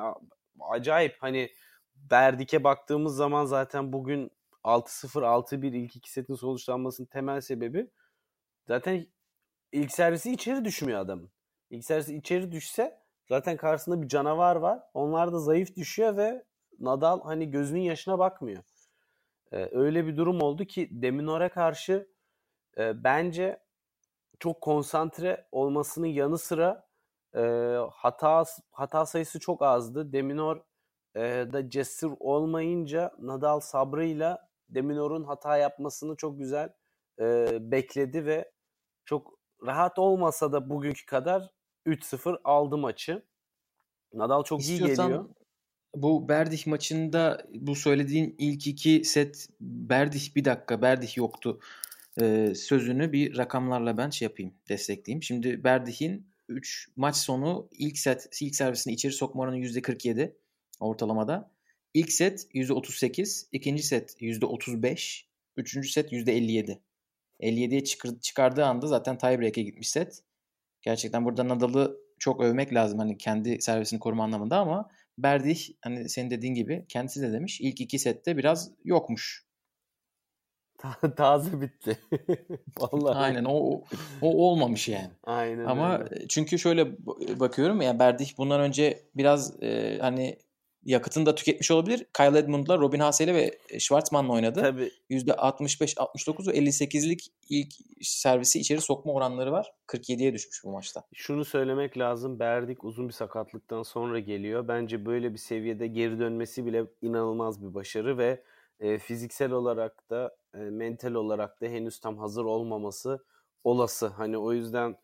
acayip hani Berdik'e baktığımız zaman zaten bugün 6-0 6-1 ilk iki setin sonuçlanmasının temel sebebi zaten ilk servisi içeri düşmüyor adamın. İlk servisi içeri düşse zaten karşısında bir canavar var. Onlar da zayıf düşüyor ve Nadal hani gözünün yaşına bakmıyor. Öyle bir durum oldu ki Deminor'a karşı e, bence çok konsantre olmasının yanı sıra e, hata hata sayısı çok azdı. Deminor e, da cesur olmayınca Nadal sabrıyla Deminor'un hata yapmasını çok güzel e, bekledi ve çok rahat olmasa da bugünkü kadar 3-0 aldı maçı. Nadal çok İstiyorsan, iyi geliyor bu Berdih maçında bu söylediğin ilk iki set Berdih bir dakika Berdih yoktu ee, sözünü bir rakamlarla ben şey yapayım destekleyeyim. Şimdi Berdih'in 3 maç sonu ilk set ilk servisini içeri sokma oranı %47 ortalamada. İlk set %38, ikinci set %35, üçüncü set %57. 57'ye çıkardığı anda zaten tiebreak'e gitmiş set. Gerçekten burada Nadal'ı çok övmek lazım hani kendi servisini koruma anlamında ama Berdih hani senin dediğin gibi kendisi de demiş ilk iki sette biraz yokmuş. Taze bitti. *laughs* Vallahi. Aynen o, o, olmamış yani. Aynen Ama öyle. çünkü şöyle bakıyorum ya Berdih bundan önce biraz e, hani yakıtını da tüketmiş olabilir. Kyle Edmund'la Robin Hasele ve Schwartzman'la oynadı. Tabii. %65-69 ve 58'lik ilk servisi içeri sokma oranları var. 47'ye düşmüş bu maçta. Şunu söylemek lazım. Berdik uzun bir sakatlıktan sonra geliyor. Bence böyle bir seviyede geri dönmesi bile inanılmaz bir başarı ve e, fiziksel olarak da e, mental olarak da henüz tam hazır olmaması olası. Hani o yüzden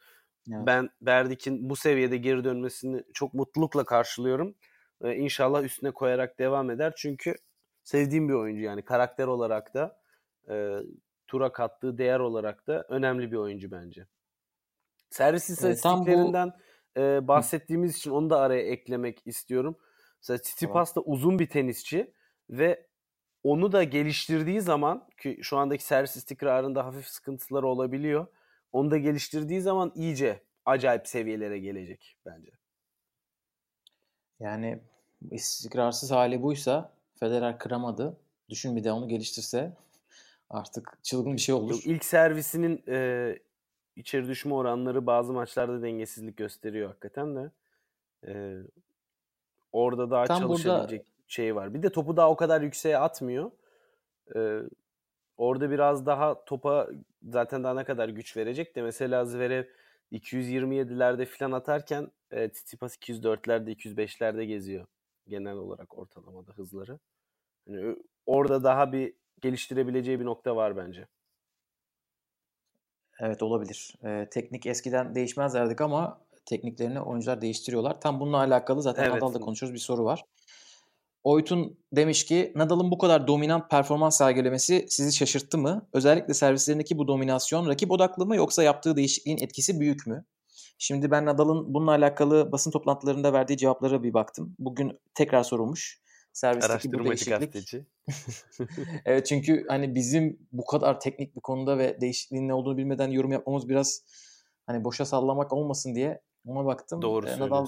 evet. ben Berdik'in bu seviyede geri dönmesini çok mutlulukla karşılıyorum. E, inşallah üstüne koyarak devam eder. Çünkü sevdiğim bir oyuncu yani karakter olarak da e, tura kattığı değer olarak da önemli bir oyuncu bence. Servis istatistiklerinden bu... e, bahsettiğimiz için onu da araya eklemek istiyorum. Mesela Tsitsipas da uzun bir tenisçi ve onu da geliştirdiği zaman ki şu andaki servis istikrarında hafif sıkıntıları olabiliyor. Onu da geliştirdiği zaman iyice acayip seviyelere gelecek bence. Yani istikrarsız hali buysa Federer kıramadı. Düşün bir de onu geliştirse artık çılgın bir şey olur. İlk servisinin e, içeri düşme oranları bazı maçlarda dengesizlik gösteriyor hakikaten de. E, Orada daha Tam çalışabilecek burada şey var. Bir de topu daha o kadar yükseğe atmıyor. Ee, orada biraz daha topa zaten daha ne kadar güç verecek de mesela Zverev 227'lerde falan atarken e, Tsitsipas 204'lerde 205'lerde geziyor genel olarak ortalamada hızları. Yani orada daha bir geliştirebileceği bir nokta var bence. Evet olabilir. Ee, teknik eskiden değişmez derdik ama tekniklerini oyuncular değiştiriyorlar. Tam bununla alakalı zaten Evet. Nadal'da konuşuyoruz bir soru var. Oytun demiş ki Nadal'ın bu kadar dominant performans sergilemesi sizi şaşırttı mı? Özellikle servislerindeki bu dominasyon rakip odaklı mı yoksa yaptığı değişikliğin etkisi büyük mü? Şimdi ben Nadal'ın bununla alakalı basın toplantılarında verdiği cevaplara bir baktım. Bugün tekrar sorulmuş. Servisteki bu değişiklik. *laughs* Evet çünkü hani bizim bu kadar teknik bir konuda ve değişikliğin ne olduğunu bilmeden yorum yapmamız biraz hani boşa sallamak olmasın diye ona baktım. Doğru Ee, Nadal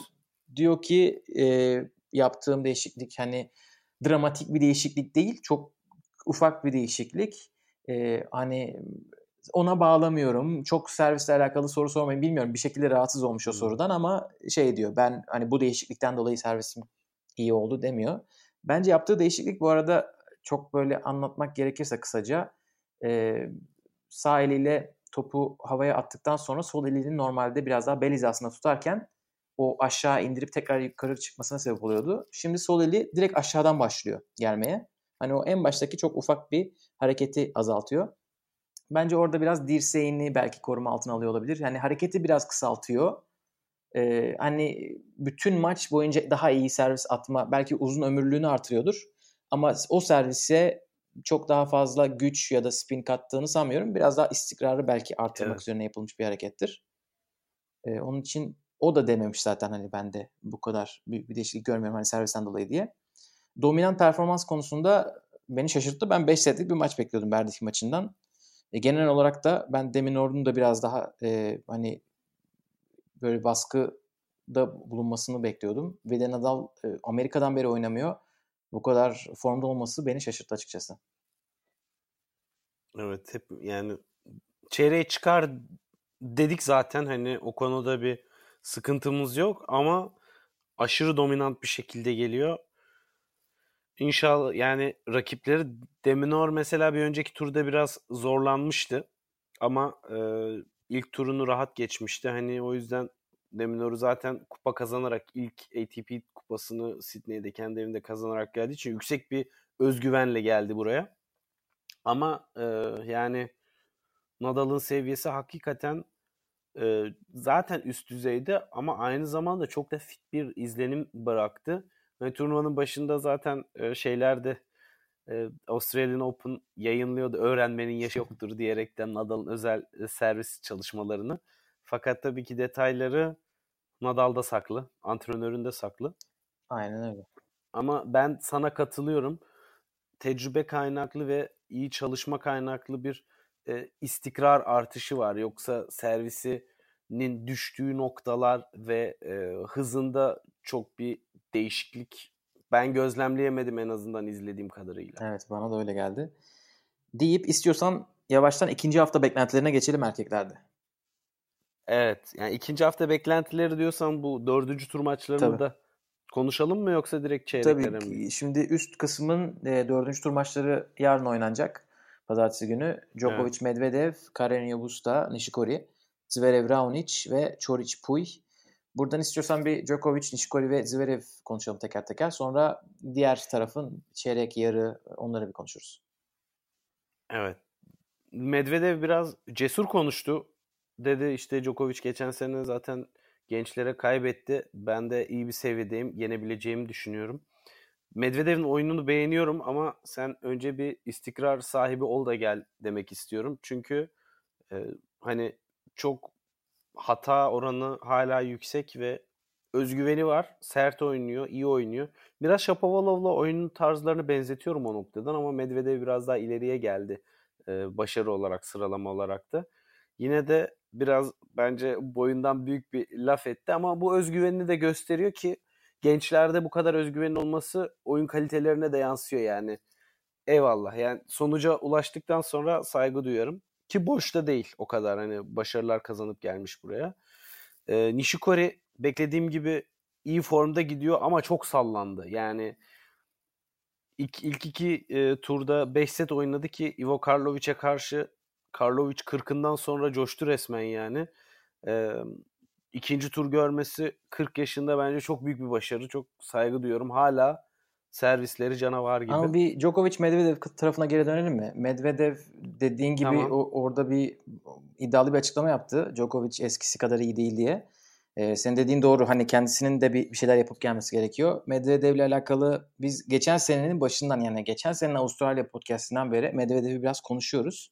diyor ki e, yaptığım değişiklik hani dramatik bir değişiklik değil, çok ufak bir değişiklik. Ee, hani ona bağlamıyorum. Çok servisle alakalı soru sormayın bilmiyorum. Bir şekilde rahatsız olmuş o sorudan ama şey diyor. Ben hani bu değişiklikten dolayı servisim iyi oldu demiyor. Bence yaptığı değişiklik bu arada çok böyle anlatmak gerekirse kısaca e, sağ eliyle topu havaya attıktan sonra sol elini normalde biraz daha bel hizasında tutarken o aşağı indirip tekrar yukarı çıkmasına sebep oluyordu. Şimdi sol eli direkt aşağıdan başlıyor gelmeye. Hani o en baştaki çok ufak bir hareketi azaltıyor. Bence orada biraz dirseğini belki koruma altına alıyor olabilir. Yani hareketi biraz kısaltıyor. Ee, hani bütün maç boyunca daha iyi servis atma, belki uzun ömürlüğünü artırıyordur. Ama o servise çok daha fazla güç ya da spin kattığını sanmıyorum. Biraz daha istikrarı belki artırmak Evet. üzerine yapılmış bir harekettir. Ee, onun için o da dememiş zaten hani ben de bu kadar büyük bir değişiklik görmüyorum hani servisten dolayı diye. Dominant performans konusunda beni şaşırttı. Ben 5 setlik bir maç bekliyordum Berdych maçından. E, genel olarak da ben Demin Ordu'nun da biraz daha e, hani böyle baskıda bulunmasını bekliyordum. Ve de Nadal e, Amerika'dan beri oynamıyor. Bu kadar formda olması beni şaşırttı açıkçası. Evet hep yani çeyreğe çıkar dedik zaten hani o konuda bir sıkıntımız yok ama aşırı dominant bir şekilde geliyor. İnşallah yani rakipleri Deminor mesela bir önceki turda biraz zorlanmıştı ama e, ilk turunu rahat geçmişti. Hani o yüzden Deminor'u zaten kupa kazanarak ilk ATP kupasını Sydney'de kendi evinde kazanarak geldiği için yüksek bir özgüvenle geldi buraya. Ama e, yani Nadal'ın seviyesi hakikaten e, zaten üst düzeyde ama aynı zamanda çok da fit bir izlenim bıraktı. Ve turnuvanın başında zaten e, şeylerde e, Australian Open yayınlıyordu. Öğrenmenin yaşı *laughs* yoktur diyerekten Nadal'ın özel e, servis çalışmalarını. Fakat tabii ki detayları Nadal'da saklı. Antrenöründe saklı. Aynen öyle. Ama ben sana katılıyorum. Tecrübe kaynaklı ve iyi çalışma kaynaklı bir e, istikrar artışı var. Yoksa servisinin düştüğü noktalar ve e, hızında çok bir değişiklik ben gözlemleyemedim en azından izlediğim kadarıyla. Evet bana da öyle geldi. Deyip istiyorsan yavaştan ikinci hafta beklentilerine geçelim erkeklerde. Evet. Yani ikinci hafta beklentileri diyorsan bu dördüncü tur maçlarını Tabii. da konuşalım mı yoksa direkt çeyreklere mi? Şimdi üst kısmın e, dördüncü tur maçları yarın oynanacak. Pazartesi günü. Djokovic, Medvedev, Carreño Busta, Nishikori, Zverev, Raonic ve Çoric, Puy. Buradan istiyorsan bir Djokovic, Nishikori ve Zverev konuşalım teker teker. Sonra diğer tarafın çeyrek, yarı onları bir konuşuruz. Evet. Medvedev biraz cesur konuştu. Dedi işte Djokovic geçen sene zaten gençlere kaybetti. Ben de iyi bir seviyedeyim. Yenebileceğimi düşünüyorum. Medvedev'in oyununu beğeniyorum ama sen önce bir istikrar sahibi ol da gel demek istiyorum. Çünkü e, hani çok hata oranı hala yüksek ve özgüveni var. Sert oynuyor, iyi oynuyor. Biraz Shapovalov'la oyunun tarzlarını benzetiyorum o noktadan ama Medvedev biraz daha ileriye geldi. e, başarı olarak, sıralama olarak da. Yine de biraz bence boyundan büyük bir laf etti ama bu özgüvenini de gösteriyor ki gençlerde bu kadar özgüvenin olması oyun kalitelerine de yansıyor yani. Eyvallah. Yani sonuca ulaştıktan sonra saygı duyuyorum. Ki boşta değil o kadar hani başarılar kazanıp gelmiş buraya. Ee, Nishikori beklediğim gibi iyi formda gidiyor ama çok sallandı. Yani ilk, ilk iki e, turda 5 set oynadı ki Ivo Karlovic'e karşı Karlovic 40'ından sonra coştu resmen yani. E, ikinci tur görmesi 40 yaşında bence çok büyük bir başarı. Çok saygı duyuyorum. Hala servisleri canavar gibi. Ama bir Djokovic Medvedev tarafına geri dönelim mi? Medvedev dediğin gibi Tamam. o, orada bir iddialı bir açıklama yaptı. Djokovic eskisi kadar iyi değil diye. Ee, senin dediğin doğru. Hani kendisinin de bir, bir şeyler yapıp gelmesi gerekiyor. Medvedev'le alakalı biz geçen senenin başından yani geçen senenin Avustralya podcastinden beri Medvedev'i biraz konuşuyoruz.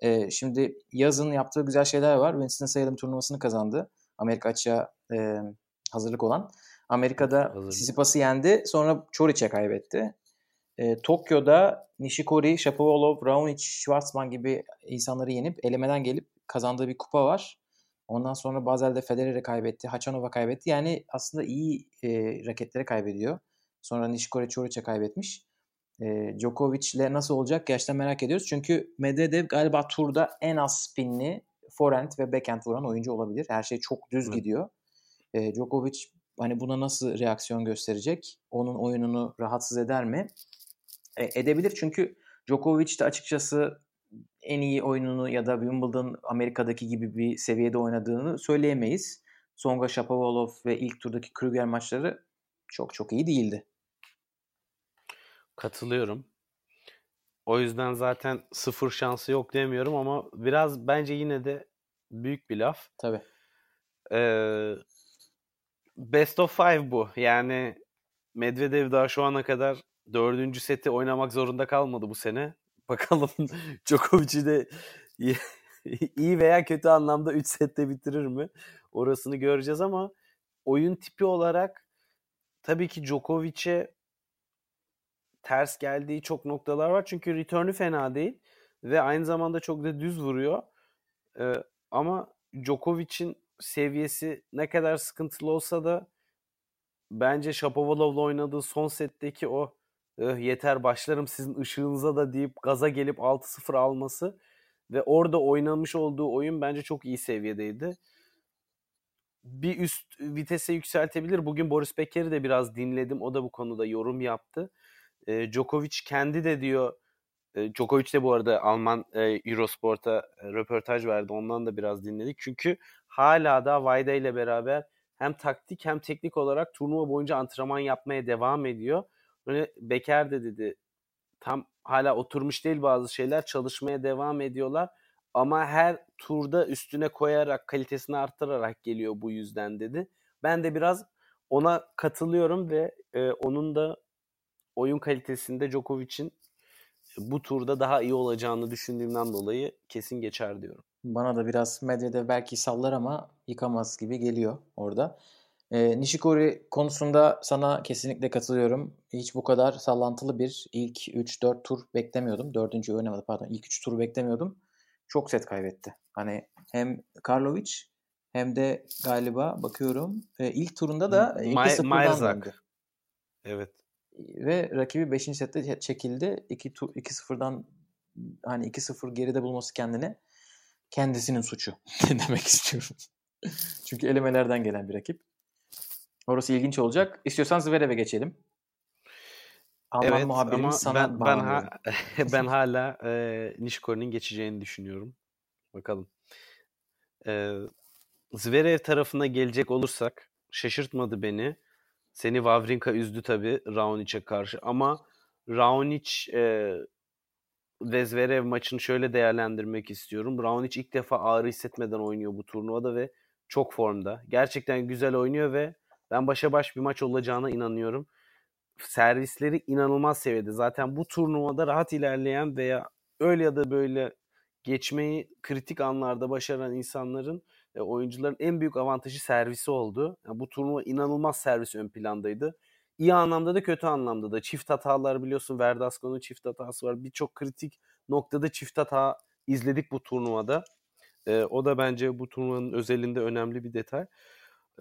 Ee, şimdi yazın yaptığı güzel şeyler var. Winston-Salem turnuvasını kazandı. Amerika açığa e, hazırlık olan. Amerika'da. Tsitsipas'ı yendi. Sonra Çoriç'e kaybetti. E, Tokyo'da Nishikori, Shapovalov, Raonic, Schwartzman gibi insanları yenip elemeden gelip kazandığı bir kupa var. Ondan sonra Basel'de Federer'e kaybetti. Hachanova kaybetti. Yani aslında iyi e, raketlere kaybediyor. Sonra Nishikori Çoriç'e kaybetmiş. E, Djokovic'le nasıl olacak gerçekten merak ediyoruz. Çünkü Medvedev galiba turda en az spinli forehand ve backhand vuran oyuncu olabilir. Her şey çok düz Evet. gidiyor. E, Djokovic hani buna nasıl reaksiyon gösterecek? Onun oyununu rahatsız eder mi? E, edebilir çünkü Djokovic de açıkçası en iyi oyununu ya da Wimbledon Amerika'daki gibi bir seviyede oynadığını söyleyemeyiz. Songa Shapovalov ve ilk turdaki Kruger maçları çok çok iyi değildi. Katılıyorum. O yüzden zaten sıfır şansı yok demiyorum ama biraz bence yine de büyük bir laf. Tabii. Ee, best of five bu. Yani Medvedev daha şu ana kadar dördüncü seti oynamak zorunda kalmadı bu sene. *laughs* Bakalım *laughs* Djokovic'i de *laughs* iyi veya kötü anlamda 3 sette bitirir mi? Orasını göreceğiz ama oyun tipi olarak tabii ki Djokovic'e ters geldiği çok noktalar var. Çünkü return'ü fena değil ve aynı zamanda çok da düz vuruyor. Ee, ama Djokovic'in seviyesi ne kadar sıkıntılı olsa da bence Shapovalov'la oynadığı son setteki o "Eh, yeter başlarım sizin ışığınıza da deyip gaza gelip 6-0 alması ve orada oynamış olduğu oyun bence çok iyi seviyedeydi. Bir üst vitese yükseltebilir. Bugün Boris Becker'i de biraz dinledim. O da bu konuda yorum yaptı. E, Djokovic kendi de diyor e, Djokovic de bu arada Alman e, Eurosport'a röportaj verdi. Ondan da biraz dinledik. Çünkü hala da Vayda ile beraber hem taktik hem teknik olarak turnuva boyunca antrenman yapmaya devam ediyor. Böyle Beker de dedi tam hala oturmuş değil bazı şeyler çalışmaya devam ediyorlar ama her turda üstüne koyarak kalitesini arttırarak geliyor bu yüzden dedi. Ben de biraz ona katılıyorum ve e, onun da oyun kalitesinde Djokovic'in bu turda daha iyi olacağını düşündüğümden dolayı kesin geçer diyorum. Bana da biraz Medvedev belki sallar ama yıkamaz gibi geliyor orada. E, Nishikori konusunda sana kesinlikle katılıyorum. Hiç bu kadar sallantılı bir ilk 3-4 tur beklemiyordum. Dördüncü oynamadı pardon. İlk 3 turu beklemiyordum. Çok set kaybetti. Hani hem Karlovic hem de galiba bakıyorum e, ilk turunda da Ma- 2-0'dan Marzak. döndü. Evet. Ve rakibi 5. sette çekildi. 2 tu- 2-0'dan hani 2-0 geride bulması kendine kendisinin suçu *laughs* demek istiyorum. Çünkü elemelerden gelen bir rakip. Orası ilginç olacak. İstiyorsan Zverev'e geçelim. Alman Evet muhabirimiz ama sana ben ben ha- *laughs* ben hala e, Nishikori'nin geçeceğini düşünüyorum. Bakalım. E, Zverev tarafına gelecek olursak şaşırtmadı beni. Seni Wawrinka üzdü tabii Raonic'e karşı ama Raonic e, ve Zverev maçını şöyle değerlendirmek istiyorum. Raonic ilk defa ağrı hissetmeden oynuyor bu turnuvada ve çok formda. Gerçekten güzel oynuyor ve ben başa baş bir maç olacağına inanıyorum. Servisleri inanılmaz seviyede. Zaten bu turnuvada rahat ilerleyen veya öyle ya da böyle geçmeyi kritik anlarda başaran insanların oyuncuların en büyük avantajı servisi oldu. Yani bu turnuva inanılmaz servis ön plandaydı. İyi anlamda da kötü anlamda da. Çift hatalar biliyorsun Verdasco'nun çift hatası var. Birçok kritik noktada çift hata izledik bu turnuvada. E, o da bence bu turnuvanın özelinde önemli bir detay.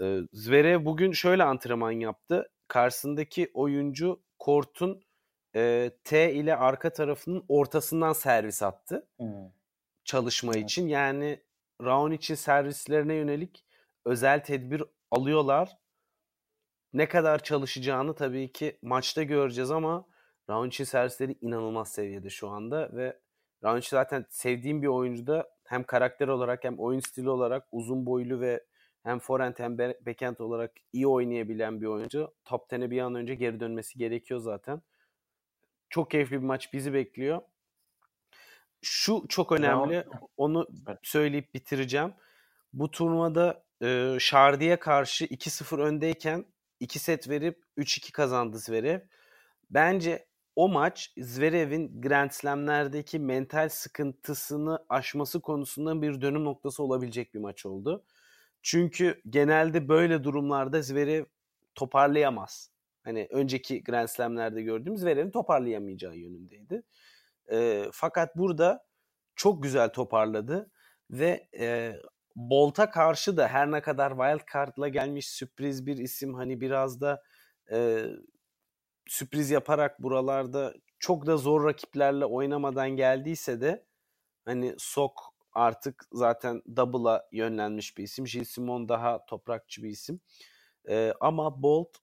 E, Zverev bugün şöyle antrenman yaptı. Karşısındaki oyuncu kortun e, T ile arka tarafının ortasından servis attı Hmm. çalışma Evet. için. Yani Raonic'in servislerine yönelik özel tedbir alıyorlar. Ne kadar çalışacağını tabii ki maçta göreceğiz ama Raonic'in servisleri inanılmaz seviyede şu anda ve Raonic zaten sevdiğim bir oyuncu da hem karakter olarak hem oyun stili olarak uzun boylu ve hem forehand hem backhand olarak iyi oynayabilen bir oyuncu. Top 10'e bir an önce geri dönmesi gerekiyor zaten. Çok keyifli bir maç bizi bekliyor. Şu çok önemli. Onu söyleyip bitireceğim. Bu turnuvada e, Şardi'ye karşı 2-0 öndeyken 2 set verip 3-2 kazandı Zverev. Bence o maç Zverev'in Grand Slam'lerdeki mental sıkıntısını aşması konusunda bir dönüm noktası olabilecek bir maç oldu. Çünkü genelde böyle durumlarda Zverev toparlayamaz. Hani önceki Grand Slam'lerde gördüğümüz Zverev'in toparlayamayacağı yönündeydi. E, fakat burada çok güzel toparladı ve e, Bolt'a karşı da her ne kadar wild card'la gelmiş sürpriz bir isim hani biraz da e, sürpriz yaparak buralarda çok da zor rakiplerle oynamadan geldiyse de hani Sok artık zaten double'a yönlenmiş bir isim. Gilles Simon daha toprakçı bir isim. Ee, ama Bolt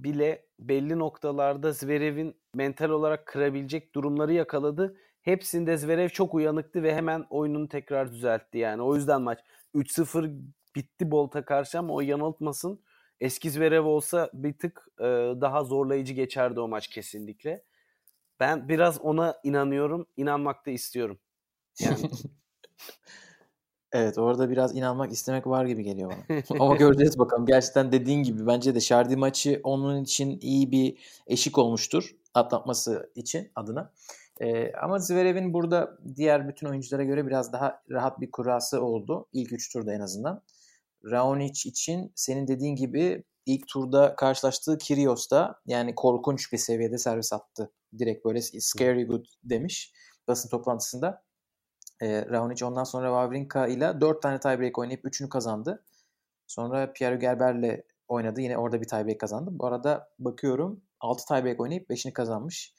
bile belli noktalarda Zverev'in mental olarak kırabilecek durumları yakaladı. Hepsinde Zverev çok uyanıktı ve hemen oyununu tekrar düzeltti yani. O yüzden maç 3-0 bitti Bolt'a karşı ama o yanıltmasın. Eski Zverev olsa bir tık e, daha zorlayıcı geçerdi o maç kesinlikle. Ben biraz ona inanıyorum. İnanmak da istiyorum. Yani. *laughs* evet orada biraz inanmak istemek var gibi geliyor bana. *laughs* Ama göreceğiz bakalım. Gerçekten dediğin gibi bence de Şardi maçı onun için iyi bir eşik olmuştur. Atlatması için adına. Ee, ama Zverev'in burada diğer bütün oyunculara göre biraz daha rahat bir kurası oldu. İlk üç turda en azından. Raonic için senin dediğin gibi ilk turda karşılaştığı Kyrgios'ta yani korkunç bir seviyede servis attı. Direkt böyle scary good demiş basın toplantısında. E, Raonic ondan sonra Wawrinka ile 4 tane tiebreak oynayıp 3'ünü kazandı. Sonra Pierre Gerber'le oynadı. Yine orada bir tiebreak kazandı. Bu arada bakıyorum 6 tiebreak oynayıp 5'ini kazanmış.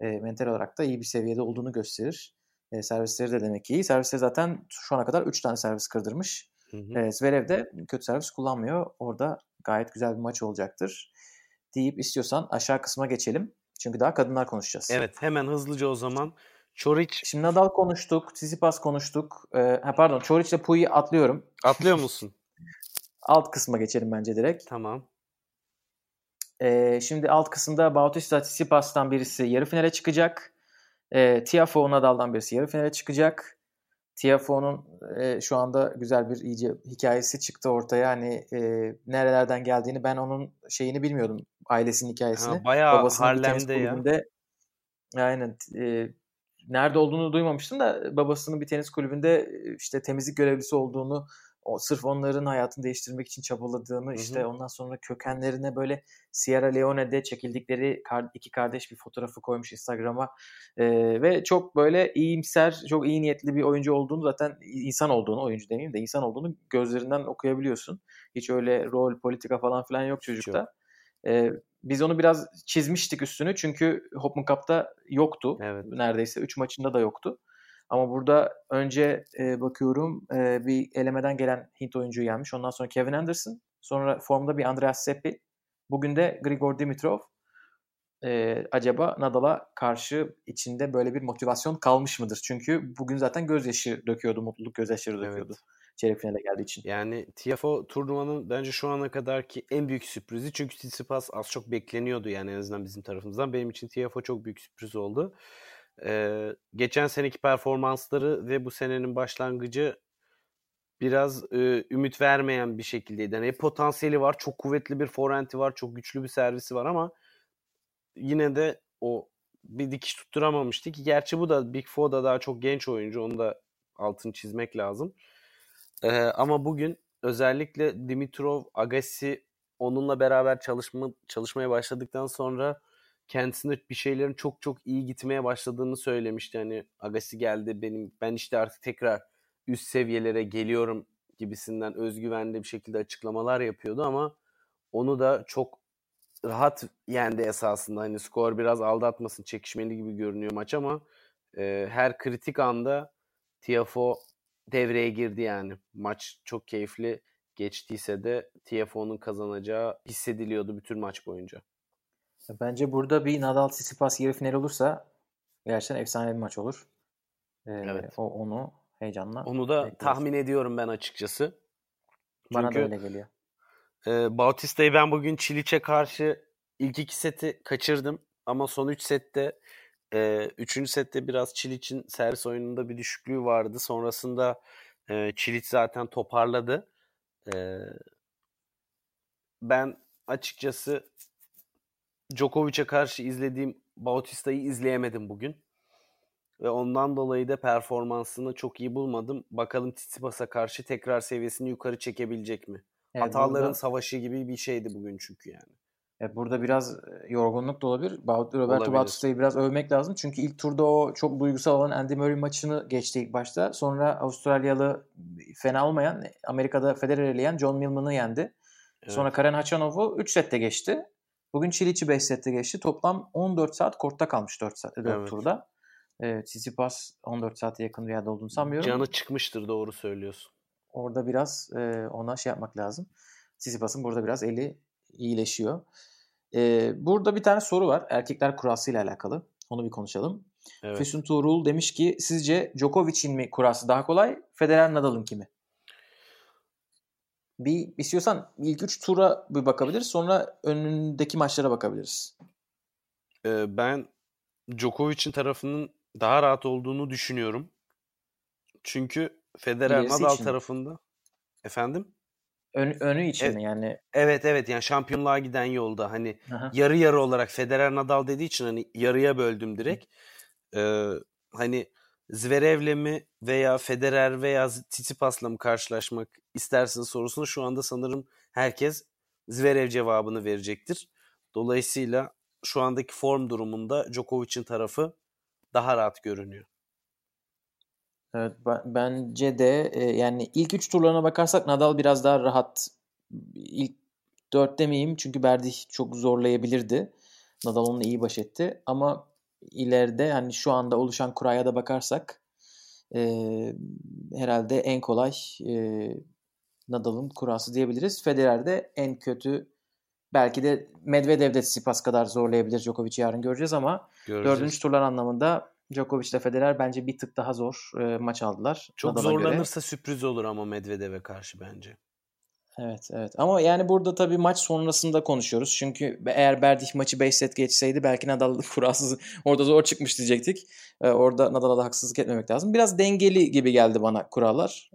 E, mental olarak da iyi bir seviyede olduğunu gösterir. E, servisleri de demek ki iyi. Servisleri zaten şu ana kadar 3 tane servis kırdırmış. Hı hı. E, Zverev de kötü servis kullanmıyor. Orada gayet güzel bir maç olacaktır. Deyip istiyorsan aşağı kısma geçelim. Çünkü daha kadınlar konuşacağız. Evet hemen hızlıca o zaman. Çoric. Şimdi Nadal konuştuk. Tsitsipas konuştuk. Ee, ha pardon Çoric ile Puyi atlıyorum. Atlıyor musun? *laughs* alt kısma geçelim bence direkt. Tamam. Ee, şimdi alt kısımda Bautista Tsitsipas'tan birisi yarı finale çıkacak. Ee, Tiafoe Nadal'dan birisi yarı finale çıkacak. Tiafoe'nun e, şu anda güzel bir iyice hikayesi çıktı ortaya. Hani e, nerelerden geldiğini ben onun şeyini bilmiyordum. Ailesinin hikayesini. Ha, bayağı Babasının Harlem'de ya. Aynen. E, nerede olduğunu duymamıştım da babasının bir tenis kulübünde işte temizlik görevlisi olduğunu o sırf onların hayatını değiştirmek için çabaladığını Hı-hı. işte ondan sonra kökenlerine böyle Sierra Leone'de çekildikleri iki kardeş bir fotoğrafı koymuş Instagram'a ee, ve çok böyle iyimser çok iyi niyetli bir oyuncu olduğunu zaten insan olduğunu oyuncu demeyeyim de insan olduğunu gözlerinden okuyabiliyorsun. Hiç öyle rol politika falan filan yok çocukta. Yok. Biz onu biraz çizmiştik üstünü çünkü Hopman Cup'ta yoktu. Evet. Neredeyse 3 maçında da yoktu. Ama burada önce e, bakıyorum e, bir elemeden gelen Hint oyuncuyu yenmiş. Ondan sonra Kevin Anderson. Sonra formda bir Andreas Seppi. Bugün de Grigor Dimitrov. E, acaba Nadal'a karşı içinde böyle bir motivasyon kalmış mıdır? Çünkü bugün zaten gözyaşı döküyordu, mutluluk gözyaşları döküyordu. Evet çeyrek finale geldiği için. Yani TFO turnuvanın bence şu ana kadarki en büyük sürprizi. Çünkü Tsitsipas az çok bekleniyordu yani en azından bizim tarafımızdan. Benim için TFO çok büyük sürpriz oldu. Ee, geçen seneki performansları ve bu senenin başlangıcı biraz e, ümit vermeyen bir şekildeydi. Yani potansiyeli var, çok kuvvetli bir forehand'i var, çok güçlü bir servisi var ama yine de o bir dikiş tutturamamıştı ki gerçi bu da Big Four'da daha çok genç oyuncu. Onu da altını çizmek lazım. Ee, ama bugün özellikle Dimitrov, Agassi onunla beraber çalışma çalışmaya başladıktan sonra kendisinde bir şeylerin çok çok iyi gitmeye başladığını söylemişti. Hani Agassi geldi benim ben işte artık tekrar üst seviyelere geliyorum gibisinden özgüvenli bir şekilde açıklamalar yapıyordu ama onu da çok rahat yendi esasında. Hani skor biraz aldatmasın, çekişmeli gibi görünüyor maç ama e, her kritik anda Tiafo devreye girdi yani. Maç çok keyifli. geçtiyse de TFO'nun kazanacağı hissediliyordu bütün maç boyunca. Bence burada bir Nadal Tsitsipas yarı final olursa gerçekten efsane bir maç olur. Ee, Evet. o onu heyecanla Onu da bekliyoruz. tahmin ediyorum ben açıkçası. Bana da Çünkü öyle geliyor. e, Bautista'yı ben bugün Çiliç'e karşı ilk iki seti kaçırdım. Ama son üç sette e, üçüncü sette biraz Çiliç'in servis oyununda bir düşüklüğü vardı. Sonrasında e, Çiliç zaten toparladı. E, ben açıkçası Djokovic'e karşı izlediğim Bautista'yı izleyemedim bugün. Ve ondan dolayı da performansını çok iyi bulmadım. Bakalım Tsitsipas'a karşı tekrar seviyesini yukarı çekebilecek mi? Evet, Hataların burada, savaşı gibi bir şeydi bugün çünkü yani. evet, burada biraz e, yorgunluk da olabilir. Roberto. Bautista'yı biraz övmek lazım. Çünkü ilk turda o çok duygusal olan Andy Murray maçını geçti ilk başta. Sonra Avustralyalı fena olmayan Amerika'da Federer'i eleyen John Millman'ı yendi. Sonra Karen Hachanov'u 3 sette geçti. Bugün Çiliç'i 5 sette geçti. Toplam 14 saat kortta kalmış 4, saat, 4 Evet. turda. Ee, Tsitsipas 14 saate yakın bir yerde olduğunu sanmıyorum. Canı çıkmıştır doğru söylüyorsun. Orada biraz e, ona şey yapmak lazım. Tsitsipas'ın burada biraz eli iyileşiyor. Ee, burada bir tane soru var. Erkekler kurasıyla alakalı. Onu bir konuşalım. Evet. Füsun Tuğrul demiş ki sizce Djokovic'in mi kurası daha kolay, Federer Nadal'ın kimi? Bir istiyorsan ilk 3 tura bir bakabiliriz. Sonra önündeki maçlara bakabiliriz. Ee, ben Djokovic'in tarafının daha rahat olduğunu düşünüyorum. Çünkü Federer İlerisi Nadal için tarafında efendim Ön- önü için Evet. mi yani? evet evet yani şampiyonluğa giden yolda hani Aha. yarı yarı olarak Federer Nadal dediği için hani yarıya böldüm direkt. Ee, hani Zverev'le mi veya Federer veya Tsitsipas'la mı karşılaşmak istersiniz sorusunu şu anda sanırım herkes Zverev cevabını verecektir. Dolayısıyla şu andaki form durumunda Djokovic'in tarafı daha rahat görünüyor. Evet, ben- bence de e, yani ilk 3 turlarına bakarsak Nadal biraz daha rahat. İlk 4 demeyeyim çünkü Berdih çok zorlayabilirdi. Nadal onunla iyi baş etti ama ileride hani şu anda oluşan kuraya da bakarsak e, herhalde en kolay e, Nadal'ın kurası diyebiliriz. Federer de en kötü belki de Medvedev de Tsitsipas kadar zorlayabilir Djokovic'i yarın göreceğiz ama Göreceğiz. Dördüncü turlar anlamında Djokovic ile Federer bence bir tık daha zor e, maç aldılar. Çok Nadal'a göre. zorlanırsa sürpriz olur ama Medvedev'e karşı bence. Evet evet ama yani burada tabii maç sonrasında konuşuyoruz. Çünkü eğer Berdih maçı 5 set geçseydi belki Nadal *laughs* kurasız orada zor çıkmış diyecektik. E, orada Nadal'a da haksızlık etmemek lazım. Biraz dengeli gibi geldi bana kurallar.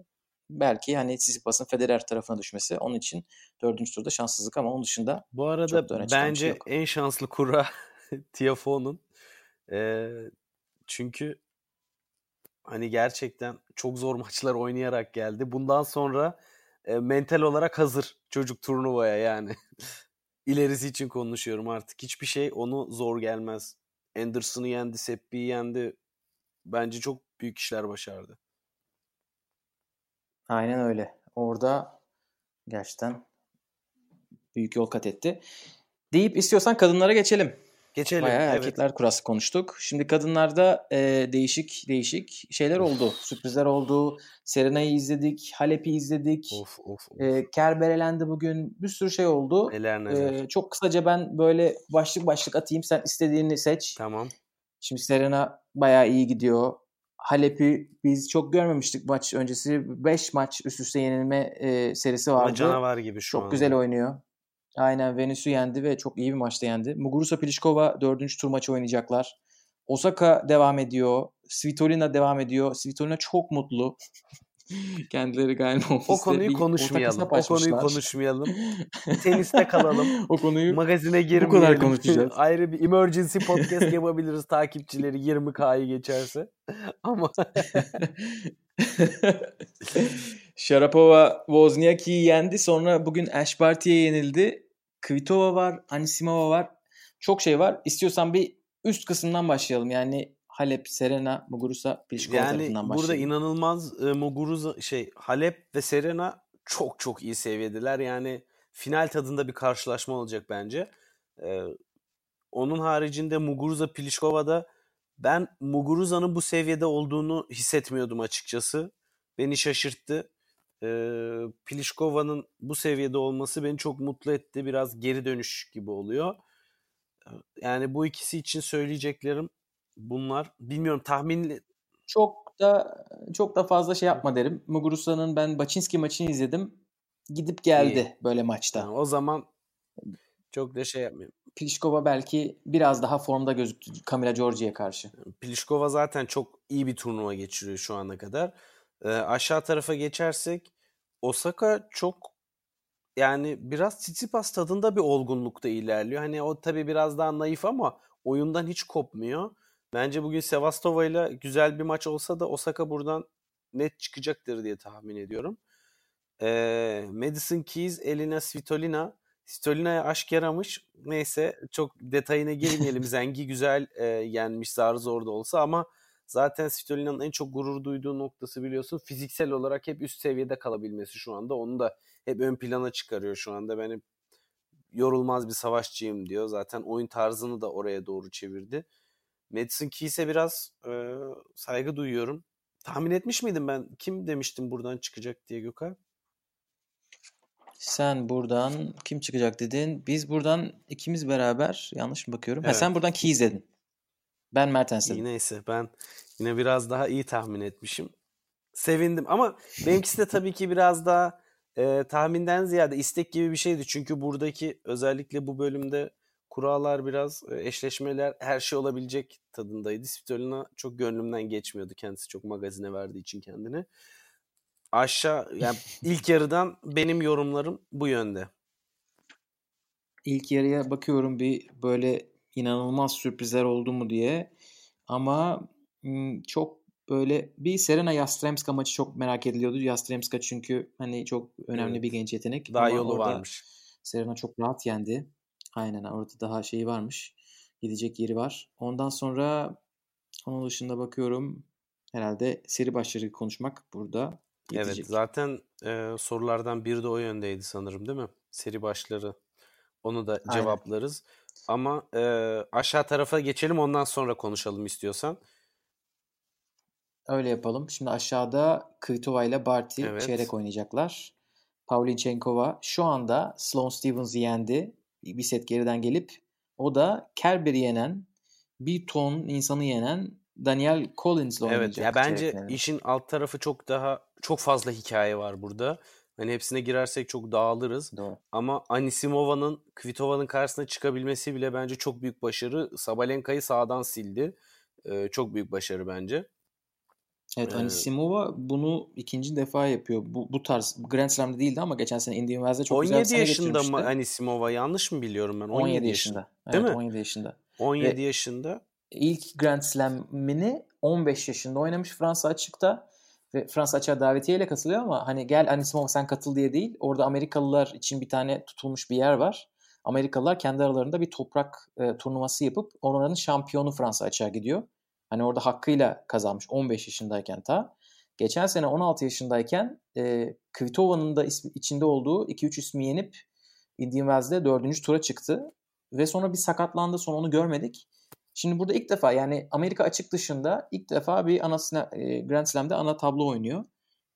Belki hani Tsitsipas'ın Federer tarafına düşmesi onun için dördüncü turda şanssızlık ama onun dışında Bu arada bence şey en şanslı kura *laughs* Tiafoe'nun. Ee, çünkü hani gerçekten çok zor maçlar oynayarak geldi. Bundan sonra e, mental olarak hazır çocuk turnuvaya yani. *laughs* İlerisi için konuşuyorum artık. Hiçbir şey onu zor gelmez. Anderson'ı yendi, Seppi'yi yendi. Bence çok büyük işler başardı. aynen öyle. Orada gerçekten büyük yol kat etti. Deyip istiyorsan kadınlara geçelim. Geçelim. Bayağı evet. erkekler kurası konuştuk. Şimdi kadınlarda e, değişik değişik şeyler oldu. Sürprizler oldu. Serena'yı izledik. Halep'i izledik. Of of of. E, Kerber elendi bugün. Bir sürü şey oldu. Neler neler. E, çok kısaca ben böyle başlık başlık atayım. Sen istediğini seç. Tamam. Şimdi Serena bayağı iyi gidiyor. Halep'i biz çok görmemiştik maç öncesi. 5 maç üst üste yenilme e, serisi Ama vardı. canavar gibi şu Çok anda. güzel oynuyor. Aynen Venüs'ü yendi ve çok iyi bir maçta yendi. Muguruza Pliskova dördüncü tur maçı oynayacaklar. Osaka devam ediyor. Svitolina devam ediyor. Svitolina çok mutlu. *laughs* Kendileri galiba ofiste O konuyu bir konuşmayalım. O konuyu konuşmayalım. *laughs* Teniste kalalım. o konuyu Magazine girmeyelim. kadar konuşacağız. *laughs* Ayrı bir emergency podcast yapabiliriz takipçileri 20K'yı geçerse. Ama Sharapova Wozniacki'yi yendi. Sonra bugün Ash Barty'ye yenildi. Kvitova var, Anisimova var. Çok şey var. İstiyorsan bir üst kısımdan başlayalım. Yani Halep, Serena, Muguruza, Pliskova yani tarafından burada başlayalım. inanılmaz e, Muguruza şey Halep ve Serena çok çok iyi seviyedeler. Yani final tadında bir karşılaşma olacak bence. E, onun haricinde Muguruza Pliškova'da ben Muguruza'nın bu seviyede olduğunu hissetmiyordum açıkçası. Beni şaşırttı. E, Pliškova'nın bu seviyede olması beni çok mutlu etti. Biraz geri dönüş gibi oluyor. Yani bu ikisi için söyleyeceklerim bunlar. Bilmiyorum tahmin çok da çok da fazla şey yapma derim. Muguruza'nın ben Baczynski maçını izledim. Gidip geldi İyi. böyle maçta. Yani o zaman çok da şey yapmayayım. Pliskova belki biraz daha formda gözüktü Camila Giorgi'ye karşı. Pliskova zaten çok iyi bir turnuva geçiriyor şu ana kadar. Ee, aşağı tarafa geçersek Osaka çok yani biraz Tsitsipas tadında bir olgunlukta ilerliyor. Hani o tabii biraz daha naif ama oyundan hiç kopmuyor. Bence bugün Sevastova ile güzel bir maç olsa da Osaka buradan net çıkacaktır diye tahmin ediyorum. Ee, Madison Keys, Elina Svitolina. Svitolina'ya aşk yaramış. Neyse çok detayına girmeyelim. *laughs* Zengi güzel e, yenmiş zar zor da olsa ama zaten Svitolina'nın en çok gurur duyduğu noktası biliyorsun fiziksel olarak hep üst seviyede kalabilmesi şu anda. Onu da hep ön plana çıkarıyor şu anda. Ben hep yorulmaz bir savaşçıyım diyor. Zaten oyun tarzını da oraya doğru çevirdi. Madison Keys'e biraz e, saygı duyuyorum. Tahmin etmiş miydim ben? Kim demiştim buradan çıkacak diye Gökhan? Sen buradan kim çıkacak dedin. Biz buradan ikimiz beraber yanlış mı bakıyorum? Evet. Ha, sen buradan Keys dedin. Ben Mertens İyi dedim. neyse ben yine biraz daha iyi tahmin etmişim. Sevindim ama benimkisi de tabii ki biraz daha e, tahminden ziyade istek gibi bir şeydi. Çünkü buradaki özellikle bu bölümde kurallar biraz e, eşleşmeler her şey olabilecek tadındaydı. Svitolina çok gönlümden geçmiyordu. Kendisi çok magazine verdiği için kendini. Aşağı yani *laughs* ilk yarıdan benim yorumlarım bu yönde. İlk yarıya bakıyorum bir böyle inanılmaz sürprizler oldu mu diye. Ama çok böyle bir Serena Yastremska maçı çok merak ediliyordu. Yastremska çünkü hani çok önemli Evet. bir genç yetenek. Daha Ama yolu varmış. Serena çok rahat yendi. Aynen orada daha şeyi varmış. Gidecek yeri var. Ondan sonra onun dışında bakıyorum herhalde seri başları konuşmak burada Evet yetecek. zaten e, sorulardan biri de o yöndeydi sanırım değil mi? Seri başları. Onu da Aynen. cevaplarız. Ama e, aşağı tarafa geçelim ondan sonra konuşalım istiyorsan. Öyle yapalım. Şimdi aşağıda Kvitova ile Barty Evet. çeyrek oynayacaklar. Pavlyuchenkova şu anda Sloane Stevens'ı yendi. Bir set geriden gelip o da Kerber'i yenen bir ton insanı yenen Daniel Collins'le Evet oynayacak. ya bence çeyrek finalde. işin alt tarafı çok daha çok fazla hikaye var burada. Hani hepsine girersek çok dağılırız. Doğru. Ama Anisimova'nın Kvitova'nın karşısına çıkabilmesi bile bence çok büyük başarı. Sabalenka'yı sağdan sildi. E, çok büyük başarı bence. Evet Anisimova bunu ikinci defa yapıyor. Bu, bu tarz Grand Slam'da değildi ama geçen sene Indian Wells'de çok güzel bir 17 sene yaşında mı. Anisimova? Yanlış mı biliyorum ben? 17, 17 yaşında. Değil evet, mi? 17 yaşında. 17 Ve- yaşında. İlk Grand Slam'ini 15 yaşında oynamış Fransa açıkta ve Fransa açığa davetiyeyle katılıyor ama hani gel Anisimova sen katıl diye değil. Orada Amerikalılar için bir tane tutulmuş bir yer var. Amerikalılar kendi aralarında bir toprak e, turnuvası yapıp oranın şampiyonu Fransa açığa gidiyor. Hani orada hakkıyla kazanmış 15 yaşındayken ta. Geçen sene 16 yaşındayken e, Kvitova'nın da ismi, içinde olduğu 2-3 ismi yenip Indian Wells'de 4. tura çıktı. Ve sonra bir sakatlandı sonra onu görmedik. Şimdi burada ilk defa yani Amerika açık dışında ilk defa bir ana e, Grand Slam'de ana tablo oynuyor.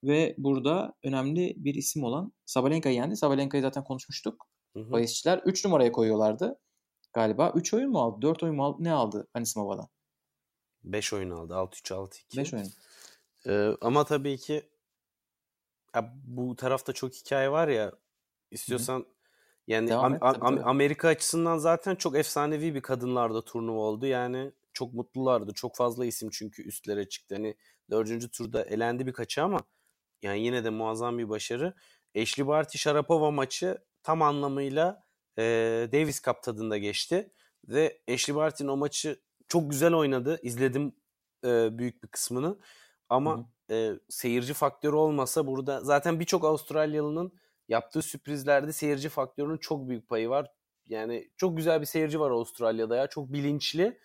Ve burada önemli bir isim olan Sabalenka'yı yendi. Sabalenka'yı zaten konuşmuştuk. Hı hı. Bahisçiler 3 numaraya koyuyorlardı. Galiba 3 oyun mu aldı? 4 oyun mu aldı? Ne aldı Anisimova'dan? 5 oyun aldı. 6-3 6-2. 5 oyun. Ee, ama tabii ki ya bu tarafta çok hikaye var ya istiyorsan yani Devam Am- et, Am-. Amerika açısından zaten çok efsanevi bir kadınlarda turnuva oldu. Yani çok mutlulardı. Çok fazla isim çünkü üstlere çıktı. Hani dördüncü turda elendi birkaçı ama yani yine de muazzam bir başarı. Ashley Barty Sharapova maçı tam anlamıyla e, Davis Cup tadında geçti. Ve Ashley Barty'nin o maçı çok güzel oynadı. İzledim e, büyük bir kısmını. Ama e, seyirci faktörü olmasa burada zaten birçok Avustralyalı'nın yaptığı sürprizlerde seyirci faktörünün çok büyük payı var. Yani çok güzel bir seyirci var Avustralya'da ya. Çok bilinçli.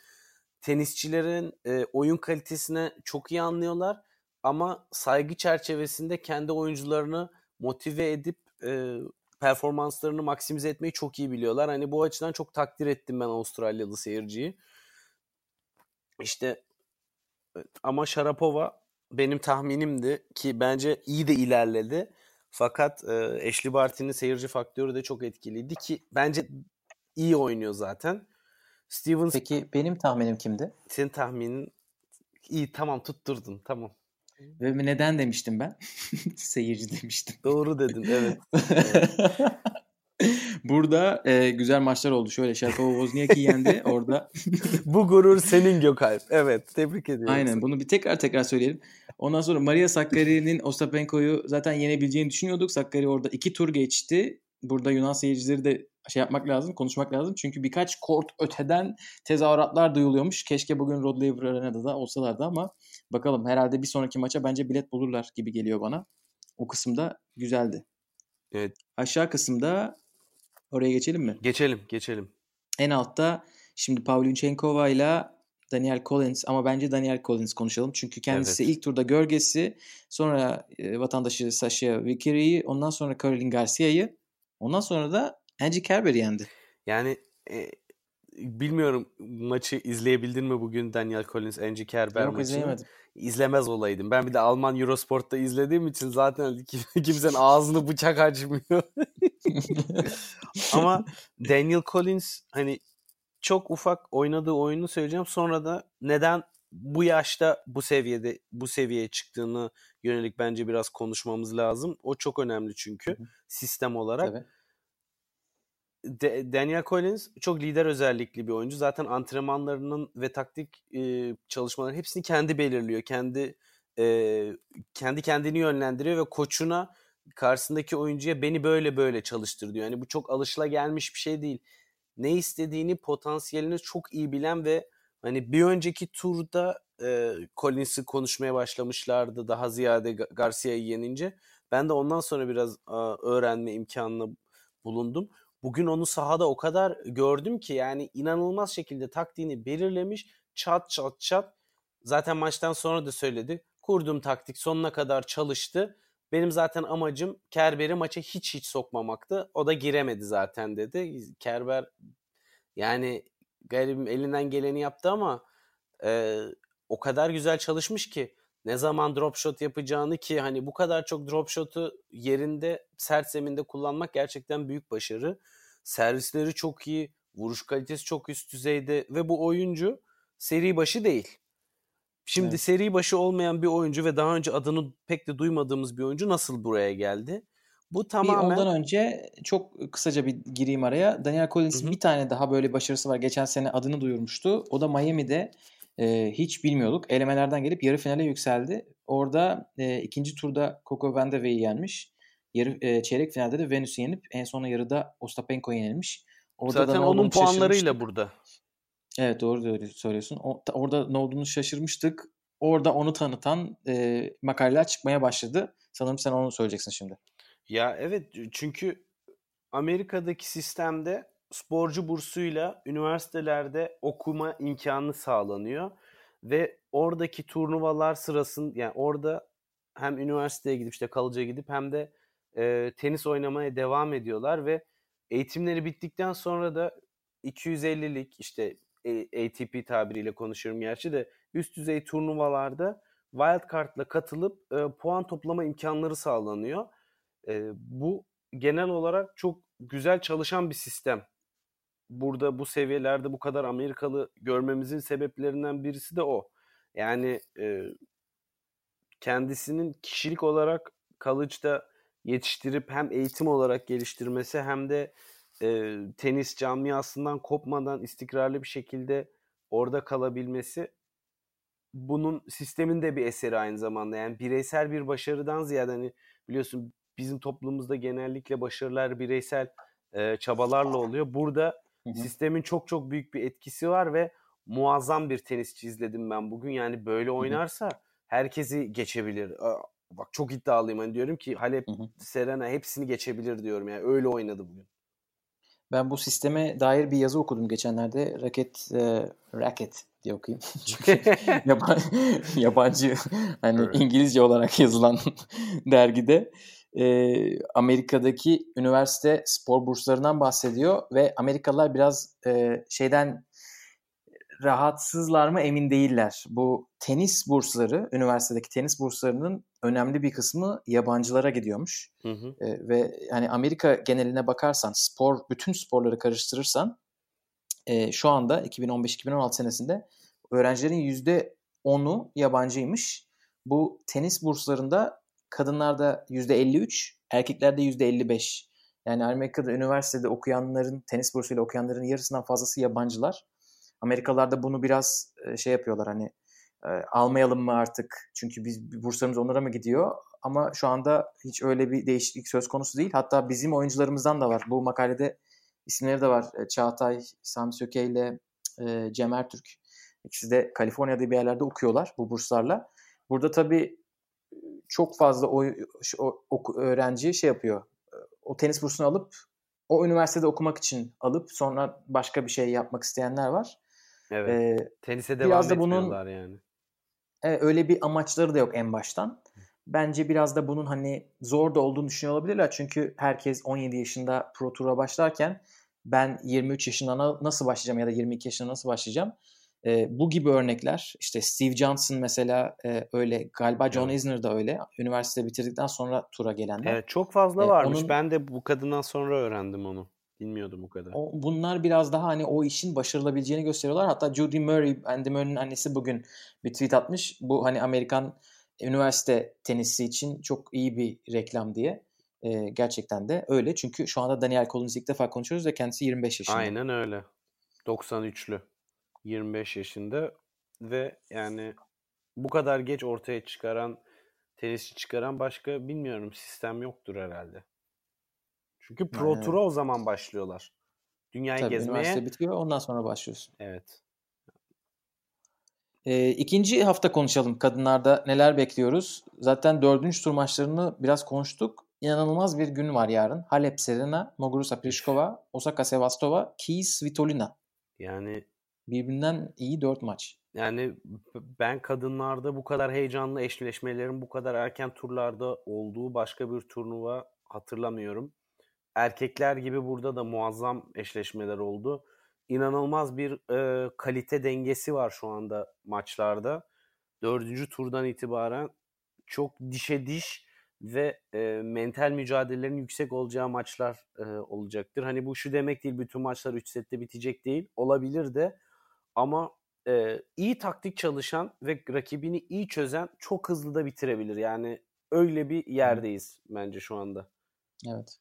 Tenisçilerin e, oyun kalitesine çok iyi anlıyorlar. Ama saygı çerçevesinde kendi oyuncularını motive edip e, performanslarını maksimize etmeyi çok iyi biliyorlar. Hani bu açıdan çok takdir ettim ben Avustralyalı seyirciyi. İşte evet, ama Sharapova benim tahminimdi ki bence iyi de ilerledi. Fakat e, Ashley Barty'nin seyirci faktörü de çok etkiliydi ki bence iyi oynuyor zaten. Stevens Peki benim tahminim kimdi? senin tahminin iyi tamam tutturdun tamam. Ve neden demiştim ben? *laughs* Seyirci demiştim. Doğru dedin evet. *laughs* Burada e, güzel maçlar oldu. Şöyle Sharapova Wozniacki yendi *laughs* orada. Bu gurur senin Gökalp. Evet tebrik ediyorum. Aynen seni. bunu bir tekrar tekrar söyleyelim. Ondan sonra Maria Sakkari'nin Ostapenko'yu zaten yenebileceğini düşünüyorduk. Sakkari orada iki tur geçti. Burada Yunan seyircileri de şey yapmak lazım, konuşmak lazım. Çünkü birkaç kort öteden tezahüratlar duyuluyormuş. Keşke bugün Rod Laver Arena'da da olsalardı ama bakalım herhalde bir sonraki maça bence bilet bulurlar gibi geliyor bana. O kısımda güzeldi. Evet. Aşağı kısımda oraya geçelim mi? Geçelim geçelim. En altta şimdi Pavlyuchenkova ile Daniel Collins ama bence Daniel Collins konuşalım. Çünkü kendisi Evet. ilk turda Görges'i, sonra e, vatandaşı Sasha Vikiri'yi, ondan sonra Caroline Garcia'yı, ondan sonra da Angie Kerber'i yendi. Yani e, bilmiyorum maçı izleyebildin mi bugün Daniel Collins, Angie Kerber Yok maçını? izleyemedim. İzlemez olaydım. Ben bir de Alman Eurosport'ta izlediğim için zaten *laughs* kim- kimsenin ağzını bıçak açmıyor. *laughs* Ama Daniel Collins hani çok ufak oynadığı oyunu söyleyeceğim. Sonra da neden bu yaşta bu seviyede bu seviyeye çıktığını yönelik bence biraz konuşmamız lazım. O çok önemli çünkü sistem olarak. Tabii. De- Daniel Collins çok lider özellikli bir oyuncu. Zaten antrenmanlarının ve taktik e, çalışmaların hepsini kendi belirliyor. Kendi e, kendi kendini yönlendiriyor ve koçuna karşısındaki oyuncuya beni böyle böyle çalıştır diyor. Yani bu çok alışılagelmiş bir şey değil. Ne istediğini, potansiyelini çok iyi bilen ve hani bir önceki turda e, Collins'i konuşmaya başlamışlardı daha ziyade Ga- Garcia'yı yenince. Ben de ondan sonra biraz a, öğrenme imkanına bulundum. Bugün onu sahada o kadar gördüm ki yani inanılmaz şekilde taktiğini belirlemiş. Çat çat çat. Zaten maçtan sonra da söyledi. Kurduğum taktik sonuna kadar çalıştı. Benim zaten amacım Kerber'i maça hiç hiç sokmamaktı. O da giremedi zaten dedi. Kerber yani garibim elinden geleni yaptı ama e, o kadar güzel çalışmış ki ne zaman drop shot yapacağını ki hani bu kadar çok drop shot'u yerinde sert zeminde kullanmak gerçekten büyük başarı. Servisleri çok iyi, vuruş kalitesi çok üst düzeyde ve bu oyuncu seri başı değil. Şimdi Evet. seri başı olmayan bir oyuncu ve daha önce adını pek de duymadığımız bir oyuncu nasıl buraya geldi? Bu Bir tamamen ondan önce çok kısaca bir gireyim araya. Daniel Collins'in bir tane daha böyle başarısı var. Geçen sene adını duyurmuştu. O da Miami'de e, hiç bilmiyorduk. Elemelerden gelip yarı finale yükseldi. Orada e, ikinci turda Coco Vandeweghe'i yenmiş. Yarı, e, çeyrek finalde de Venus'u yenip en sona yarıda Ostapenko'yu yenilmiş. Orada da zaten onun puanlarıyla burada. Evet doğru doğru söylüyorsun. O, ta- orada ne olduğunu şaşırmıştık. Orada onu tanıtan e, makaleler çıkmaya başladı. Sanırım sen onu söyleyeceksin şimdi. Ya evet çünkü Amerika'daki sistemde sporcu bursuyla üniversitelerde okuma imkanı sağlanıyor ve oradaki turnuvalar sırasında yani orada hem üniversiteye gidip işte kalıcıya gidip hem de e, tenis oynamaya devam ediyorlar ve eğitimleri bittikten sonra da 250'lik işte e, ATP tabiriyle konuşuyorum gerçi de üst düzey turnuvalarda wildcard'la katılıp e, puan toplama imkanları sağlanıyor. E, bu genel olarak çok güzel çalışan bir sistem. Burada bu seviyelerde bu kadar Amerikalı görmemizin sebeplerinden birisi de o. Yani e, kendisinin kişilik olarak college'da yetiştirip hem eğitim olarak geliştirmesi hem de e, tenis camiasından kopmadan istikrarlı bir şekilde orada kalabilmesi bunun sistemin de bir eseri aynı zamanda. Yani bireysel bir başarıdan ziyade hani biliyorsun bizim toplumumuzda genellikle başarılar bireysel e, çabalarla oluyor. Burada Hı hı. sistemin çok çok büyük bir etkisi var ve muazzam bir tenisçi izledim ben bugün. Yani böyle oynarsa herkesi geçebilir. Bak çok iddialıyım hani diyorum ki Halep, Hı hı. Serena hepsini geçebilir diyorum yani öyle oynadı bugün. Ben bu sisteme dair bir yazı okudum geçenlerde. Racket, e, racket diye okuyayım. *laughs* Çünkü *laughs* yaban- yabancı hani Evet. İngilizce olarak yazılan *laughs* dergide e, Amerika'daki üniversite spor burslarından bahsediyor ve Amerikalılar biraz e, şeyden rahatsızlar mı emin değiller. Bu tenis bursları, üniversitedeki tenis burslarının önemli bir kısmı yabancılara gidiyormuş. Hı hı. E, ve hani Amerika geneline bakarsan spor bütün sporları karıştırırsan e, şu anda 2015-2016 senesinde öğrencilerin yüzde 10'u yabancıymış. Bu tenis burslarında kadınlarda yüzde 53, erkeklerde yüzde 55. Yani Amerika'da üniversitede okuyanların, tenis bursuyla okuyanların yarısından fazlası yabancılar. Amerikalılar bunu biraz şey yapıyorlar hani almayalım mı artık çünkü biz burslarımız onlara mı gidiyor? Ama şu anda hiç öyle bir değişiklik söz konusu değil. Hatta bizim oyuncularımızdan da var. Bu makalede isimleri de var. Çağatay, Sami Söke ile Cem Ertürk. İkisi de Kaliforniya'da bir yerlerde okuyorlar bu burslarla. Burada tabii çok fazla o, o, o öğrenci şey yapıyor. O tenis bursunu alıp o üniversitede okumak için alıp sonra başka bir şey yapmak isteyenler var. Evet. Ee, Tenise devam biraz da bunun, yani. Evet, öyle bir amaçları da yok en baştan. Bence biraz da bunun hani zor da olduğunu düşünüyor olabilirler. Çünkü herkes 17 yaşında Pro Tour'a başlarken ben 23 yaşında nasıl başlayacağım ya da 22 yaşında nasıl başlayacağım? E, bu gibi örnekler işte Steve Johnson mesela e, öyle galiba John evet. Isner da öyle üniversite bitirdikten sonra tura gelenler. Evet çok fazla varmış. Onun, ben de bu kadından sonra öğrendim onu. Bilmiyordum bu kadar. O, bunlar biraz daha hani o işin başarılabileceğini gösteriyorlar. Hatta Judy Murray, Andy Murray'nin annesi bugün bir tweet atmış. Bu hani Amerikan üniversite tenisi için çok iyi bir reklam diye. Ee, gerçekten de öyle. Çünkü şu anda Daniel Collins ilk defa konuşuyoruz ve kendisi 25 yaşında. Aynen öyle. 93'lü. 25 yaşında ve yani bu kadar geç ortaya çıkaran tenisçi çıkaran başka bilmiyorum sistem yoktur herhalde. Çünkü Pro Tour'a o zaman başlıyorlar. Dünyayı Tabii, gezmeye. Üniversite bitiyor ondan sonra başlıyorsun. Evet. E, ikinci hafta konuşalım. Kadınlarda neler bekliyoruz? Zaten dördüncü tur maçlarını biraz konuştuk. İnanılmaz bir gün var yarın. Halep Serena, Muguruza Pliskova, Osaka Sevastova, Keys Svitolina. Yani birbirinden iyi dört maç. Yani ben kadınlarda bu kadar heyecanlı eşleşmelerin bu kadar erken turlarda olduğu başka bir turnuva hatırlamıyorum. Erkekler gibi burada da muazzam eşleşmeler oldu. İnanılmaz bir e, kalite dengesi var şu anda maçlarda. Dördüncü turdan itibaren çok dişe diş ve e, mental mücadelelerin yüksek olacağı maçlar e, olacaktır. Hani bu şu demek değil bütün maçlar 3 sette bitecek değil. Olabilir de ama e, iyi taktik çalışan ve rakibini iyi çözen çok hızlı da bitirebilir. Yani öyle bir yerdeyiz bence şu anda. Evet.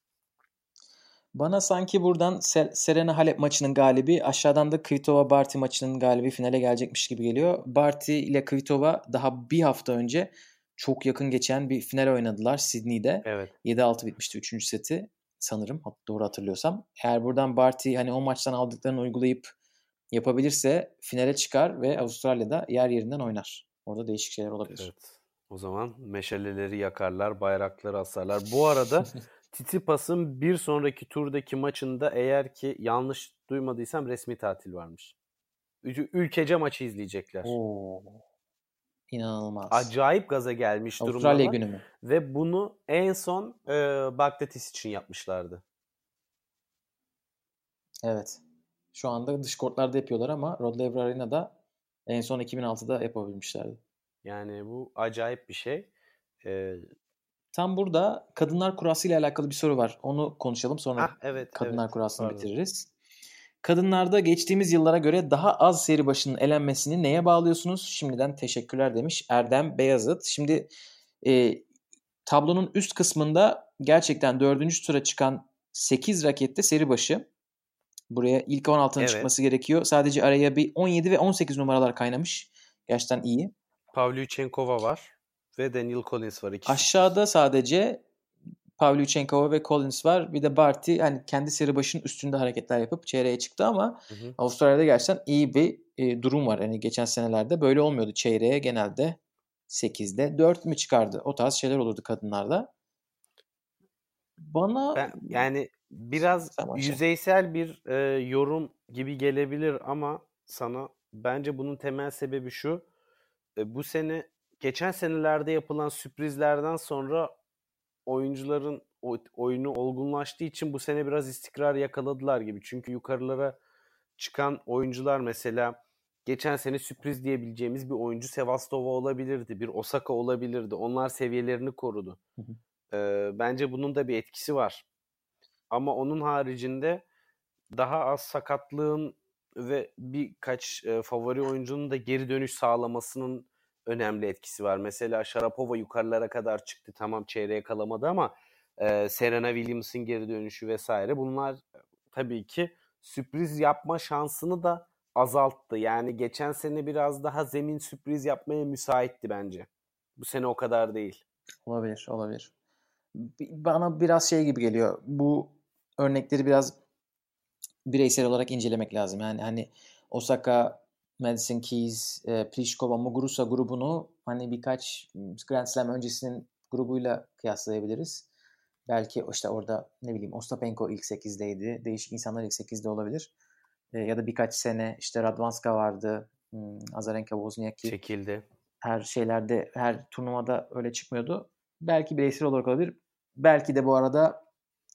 Bana sanki buradan Serena Halep maçının galibi aşağıdan da Kvitova Barty maçının galibi finale gelecekmiş gibi geliyor. Barty ile Kvitova daha bir hafta önce çok yakın geçen bir final oynadılar Sydney'de. Evet. 7-6 bitmişti 3. seti sanırım doğru hatırlıyorsam. Eğer buradan Barty hani o maçtan aldıklarını uygulayıp yapabilirse finale çıkar ve Avustralya'da yer yerinden oynar. Orada değişik şeyler olabilir. Evet. O zaman meşaleleri yakarlar, bayrakları asarlar. Bu arada *laughs* Titipas'ın bir sonraki turdaki maçında eğer ki yanlış duymadıysam resmi tatil varmış. Ülkece maçı izleyecekler. Oo. İnanılmaz. Acayip gaza gelmiş durumda. Avustralya günü mü? Ve bunu en son e, Bagdatis için yapmışlardı. Evet. Şu anda dış kortlarda yapıyorlar ama Rod Laver Arena'da en son 2006'da yapabilmişlerdi. Yani bu acayip bir şey. Ee, Tam burada kadınlar kurası ile alakalı bir soru var. Onu konuşalım sonra ah, evet, kadınlar evet, kurasını pardon. bitiririz. Kadınlarda geçtiğimiz yıllara göre daha az seri başının elenmesini neye bağlıyorsunuz? Şimdiden teşekkürler demiş Erdem Beyazıt. Şimdi e, tablonun üst kısmında gerçekten dördüncü tura çıkan 8 rakette seri başı. Buraya ilk 16'nın evet. çıkması gerekiyor. Sadece araya bir 17 ve 18 numaralar kaynamış. Gerçekten iyi. Pavlyuchenkova var ve Daniel Collins var. Ikisi. Aşağıda sadece Pavlyuchenkova ve Collins var. Bir de Barty hani kendi seri başının üstünde hareketler yapıp çeyreğe çıktı ama hı hı. Avustralya'da gerçekten iyi bir e, durum var. Hani geçen senelerde böyle olmuyordu. Çeyreğe genelde 8'de 4 mü çıkardı? O tarz şeyler olurdu kadınlarda. Bana ben, yani biraz yüzeysel bir e, yorum gibi gelebilir ama sana bence bunun temel sebebi şu. E, bu sene geçen senelerde yapılan sürprizlerden sonra oyuncuların oyunu olgunlaştığı için bu sene biraz istikrar yakaladılar gibi. Çünkü yukarılara çıkan oyuncular mesela geçen sene sürpriz diyebileceğimiz bir oyuncu Sevastova olabilirdi. Bir Osaka olabilirdi. Onlar seviyelerini korudu. Hı hı. Ee, bence bunun da bir etkisi var. Ama onun haricinde daha az sakatlığın ve birkaç e, favori oyuncunun da geri dönüş sağlamasının önemli etkisi var. Mesela Sharapova yukarılara kadar çıktı. Tamam çeyreğe kalamadı ama e, Serena Williams'ın geri dönüşü vesaire bunlar e, tabii ki sürpriz yapma şansını da azalttı. Yani geçen sene biraz daha zemin sürpriz yapmaya müsaitti bence. Bu sene o kadar değil. Olabilir, olabilir. Bana biraz şey gibi geliyor. Bu örnekleri biraz bireysel olarak incelemek lazım. Yani hani Osaka, Madison Keys, e, Pliskova, Muguruza grubunu hani birkaç Grand Slam öncesinin grubuyla kıyaslayabiliriz. Belki işte orada ne bileyim Ostapenko ilk 8'deydi. Değişik insanlar ilk 8'de olabilir. E, ya da birkaç sene işte Radwanska vardı. Hmm, Azarenka, Wozniacki. Çekildi. Her şeylerde, her turnuvada öyle çıkmıyordu. Belki bireysel olarak olabilir. Belki de bu arada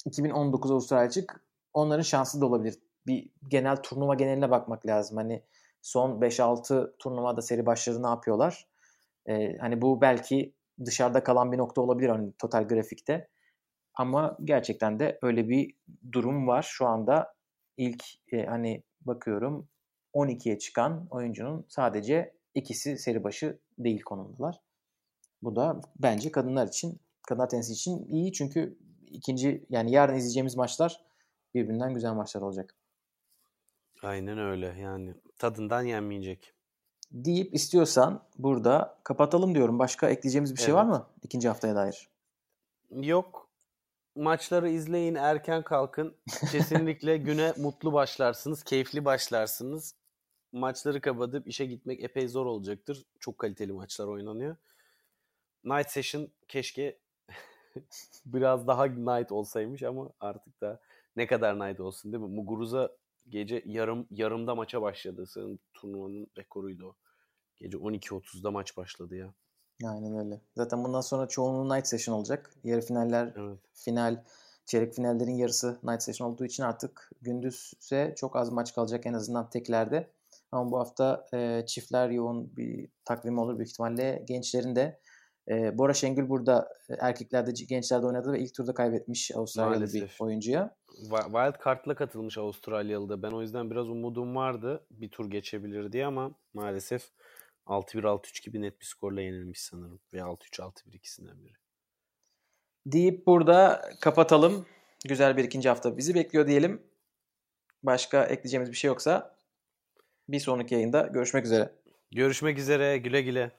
2019 Avustralya açık onların şansı da olabilir. Bir genel turnuva geneline bakmak lazım. Hani son 5-6 turnuvada seri başları ne yapıyorlar? Ee, hani bu belki dışarıda kalan bir nokta olabilir hani total grafikte. Ama gerçekten de öyle bir durum var. Şu anda ilk e, hani bakıyorum 12'ye çıkan oyuncunun sadece ikisi seri başı değil konumdalar. Bu da bence kadınlar için, kadınlar tenisi için iyi çünkü ikinci yani yarın izleyeceğimiz maçlar birbirinden güzel maçlar olacak. Aynen öyle yani tadından yenmeyecek. Deyip istiyorsan burada kapatalım diyorum. Başka ekleyeceğimiz bir şey Evet. var mı ikinci haftaya dair? Yok maçları izleyin erken kalkın. Kesinlikle *laughs* güne mutlu başlarsınız, keyifli başlarsınız. Maçları kapatıp işe gitmek epey zor olacaktır. Çok kaliteli maçlar oynanıyor. Night Session keşke *laughs* biraz daha night olsaymış ama artık da ne kadar night olsun değil mi? Muguruza gece yarım yarımda maça başladı. Sanırım turnuvanın rekoruydu o. Gece 12.30'da maç başladı ya. Aynen öyle. Zaten bundan sonra çoğunluğu night session olacak. Yarı finaller, Evet. final, çeyrek finallerin yarısı night session olduğu için artık gündüzse çok az maç kalacak en azından teklerde. Ama bu hafta e, çiftler yoğun bir takvim olur büyük ihtimalle. Gençlerin de e, Bora Şengül burada erkeklerde gençlerde oynadı ve ilk turda kaybetmiş Avustralyalı bir Maalesef. oyuncuya. Wa- Wild Card'la katılmış Avustralyalı'da. Ben o yüzden biraz umudum vardı bir tur geçebilir diye ama maalesef 6-1 6-3 gibi net bir skorla yenilmiş sanırım. Ve 6-3 6-1 ikisinden biri. Deyip burada kapatalım. Güzel bir ikinci hafta bizi bekliyor diyelim. Başka ekleyeceğimiz bir şey yoksa bir sonraki yayında görüşmek üzere. Görüşmek üzere. Güle güle.